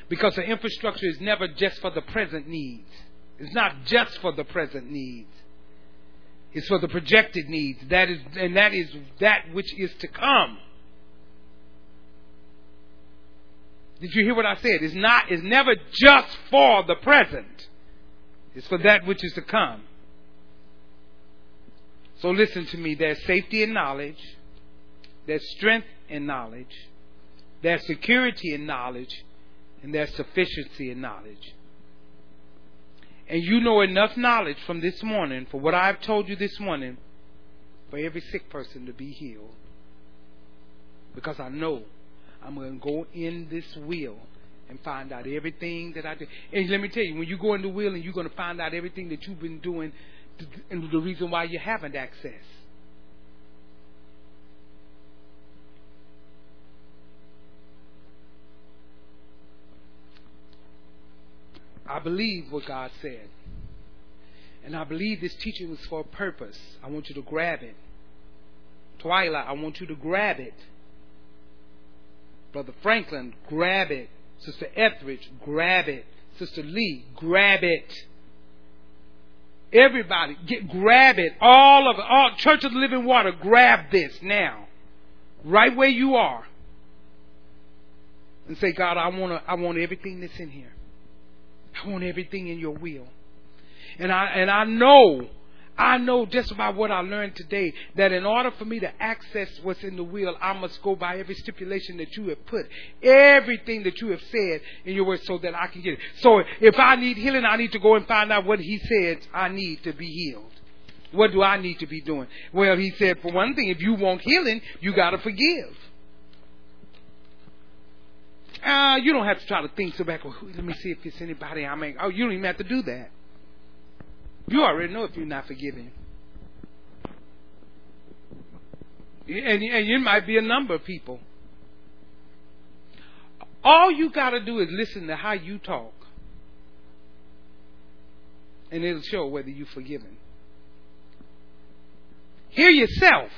Because the infrastructure is never just for the present needs. It's not just for the present needs. It's for the projected needs. That is, and that is that which is to come. Did you hear what I said? It's not, it's never just for the present. It's for that which is to come. So listen to me. There's safety in knowledge. There's strength in knowledge. There's security in knowledge. And there's sufficiency in knowledge. And you know enough knowledge from this morning, for what I've told you this morning, for every sick person to be healed. Because I know I'm going to go in this wheel and find out everything that I do. And let me tell you, when you go in the wheel and you're going to find out everything that you've been doing and the reason why you haven't access. I believe what God said. And I believe this teaching was for a purpose. I want you to grab it. Twilight, I want you to grab it. Brother Franklin, grab it. Sister Etheridge, grab it. Sister Lee, grab it. Everybody, get grab it. All of it. All Church of the Living Water, grab this now. Right where you are. And say, God, I want I want everything that's in here. I want everything in your will. And I and I know I know just by what I learned today that in order for me to access what's in the will, I must go by every stipulation that you have put, everything that you have said in your word so that I can get it. So if I need healing, I need to go and find out what he said I need to be healed. What do I need to be doing? Well, he said, for one thing, if you want healing, you got to forgive. Uh, you don't have to try to think so back. Well, let me see if it's anybody I make. Oh, you don't even have to do that. You already know if you're not forgiving. And, and it might be a number of people. All you got to do is listen to how you talk. And it'll show whether you're forgiven. Hear yourself.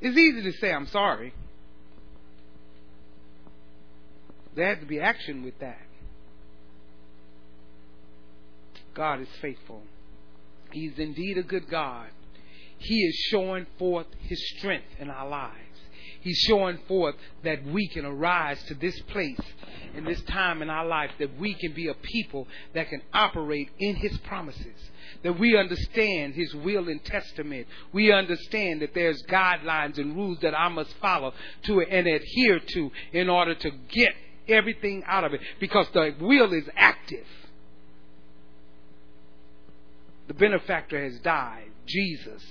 It's easy to say, I'm sorry. There had to be action with that. God is faithful. He's indeed a good God. He is showing forth His strength in our lives. He's showing forth that we can arise to this place in this time in our life, that we can be a people that can operate in His promises, that we understand His will and testament. We understand that there's guidelines and rules that I must follow to and adhere to in order to get everything out of it, because the will is active. The benefactor has died, Jesus.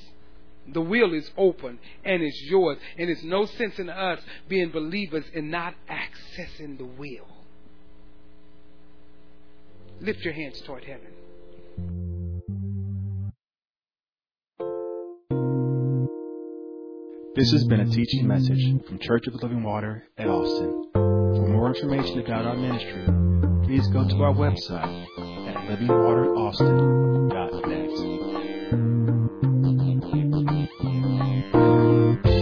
The will is open and it's yours. And it's no sense in us being believers and not accessing the will. Lift your hands toward heaven. This has been a teaching message from Church of the Living Water at Austin. For more information about our ministry, please go to our website livingwateraustin.net.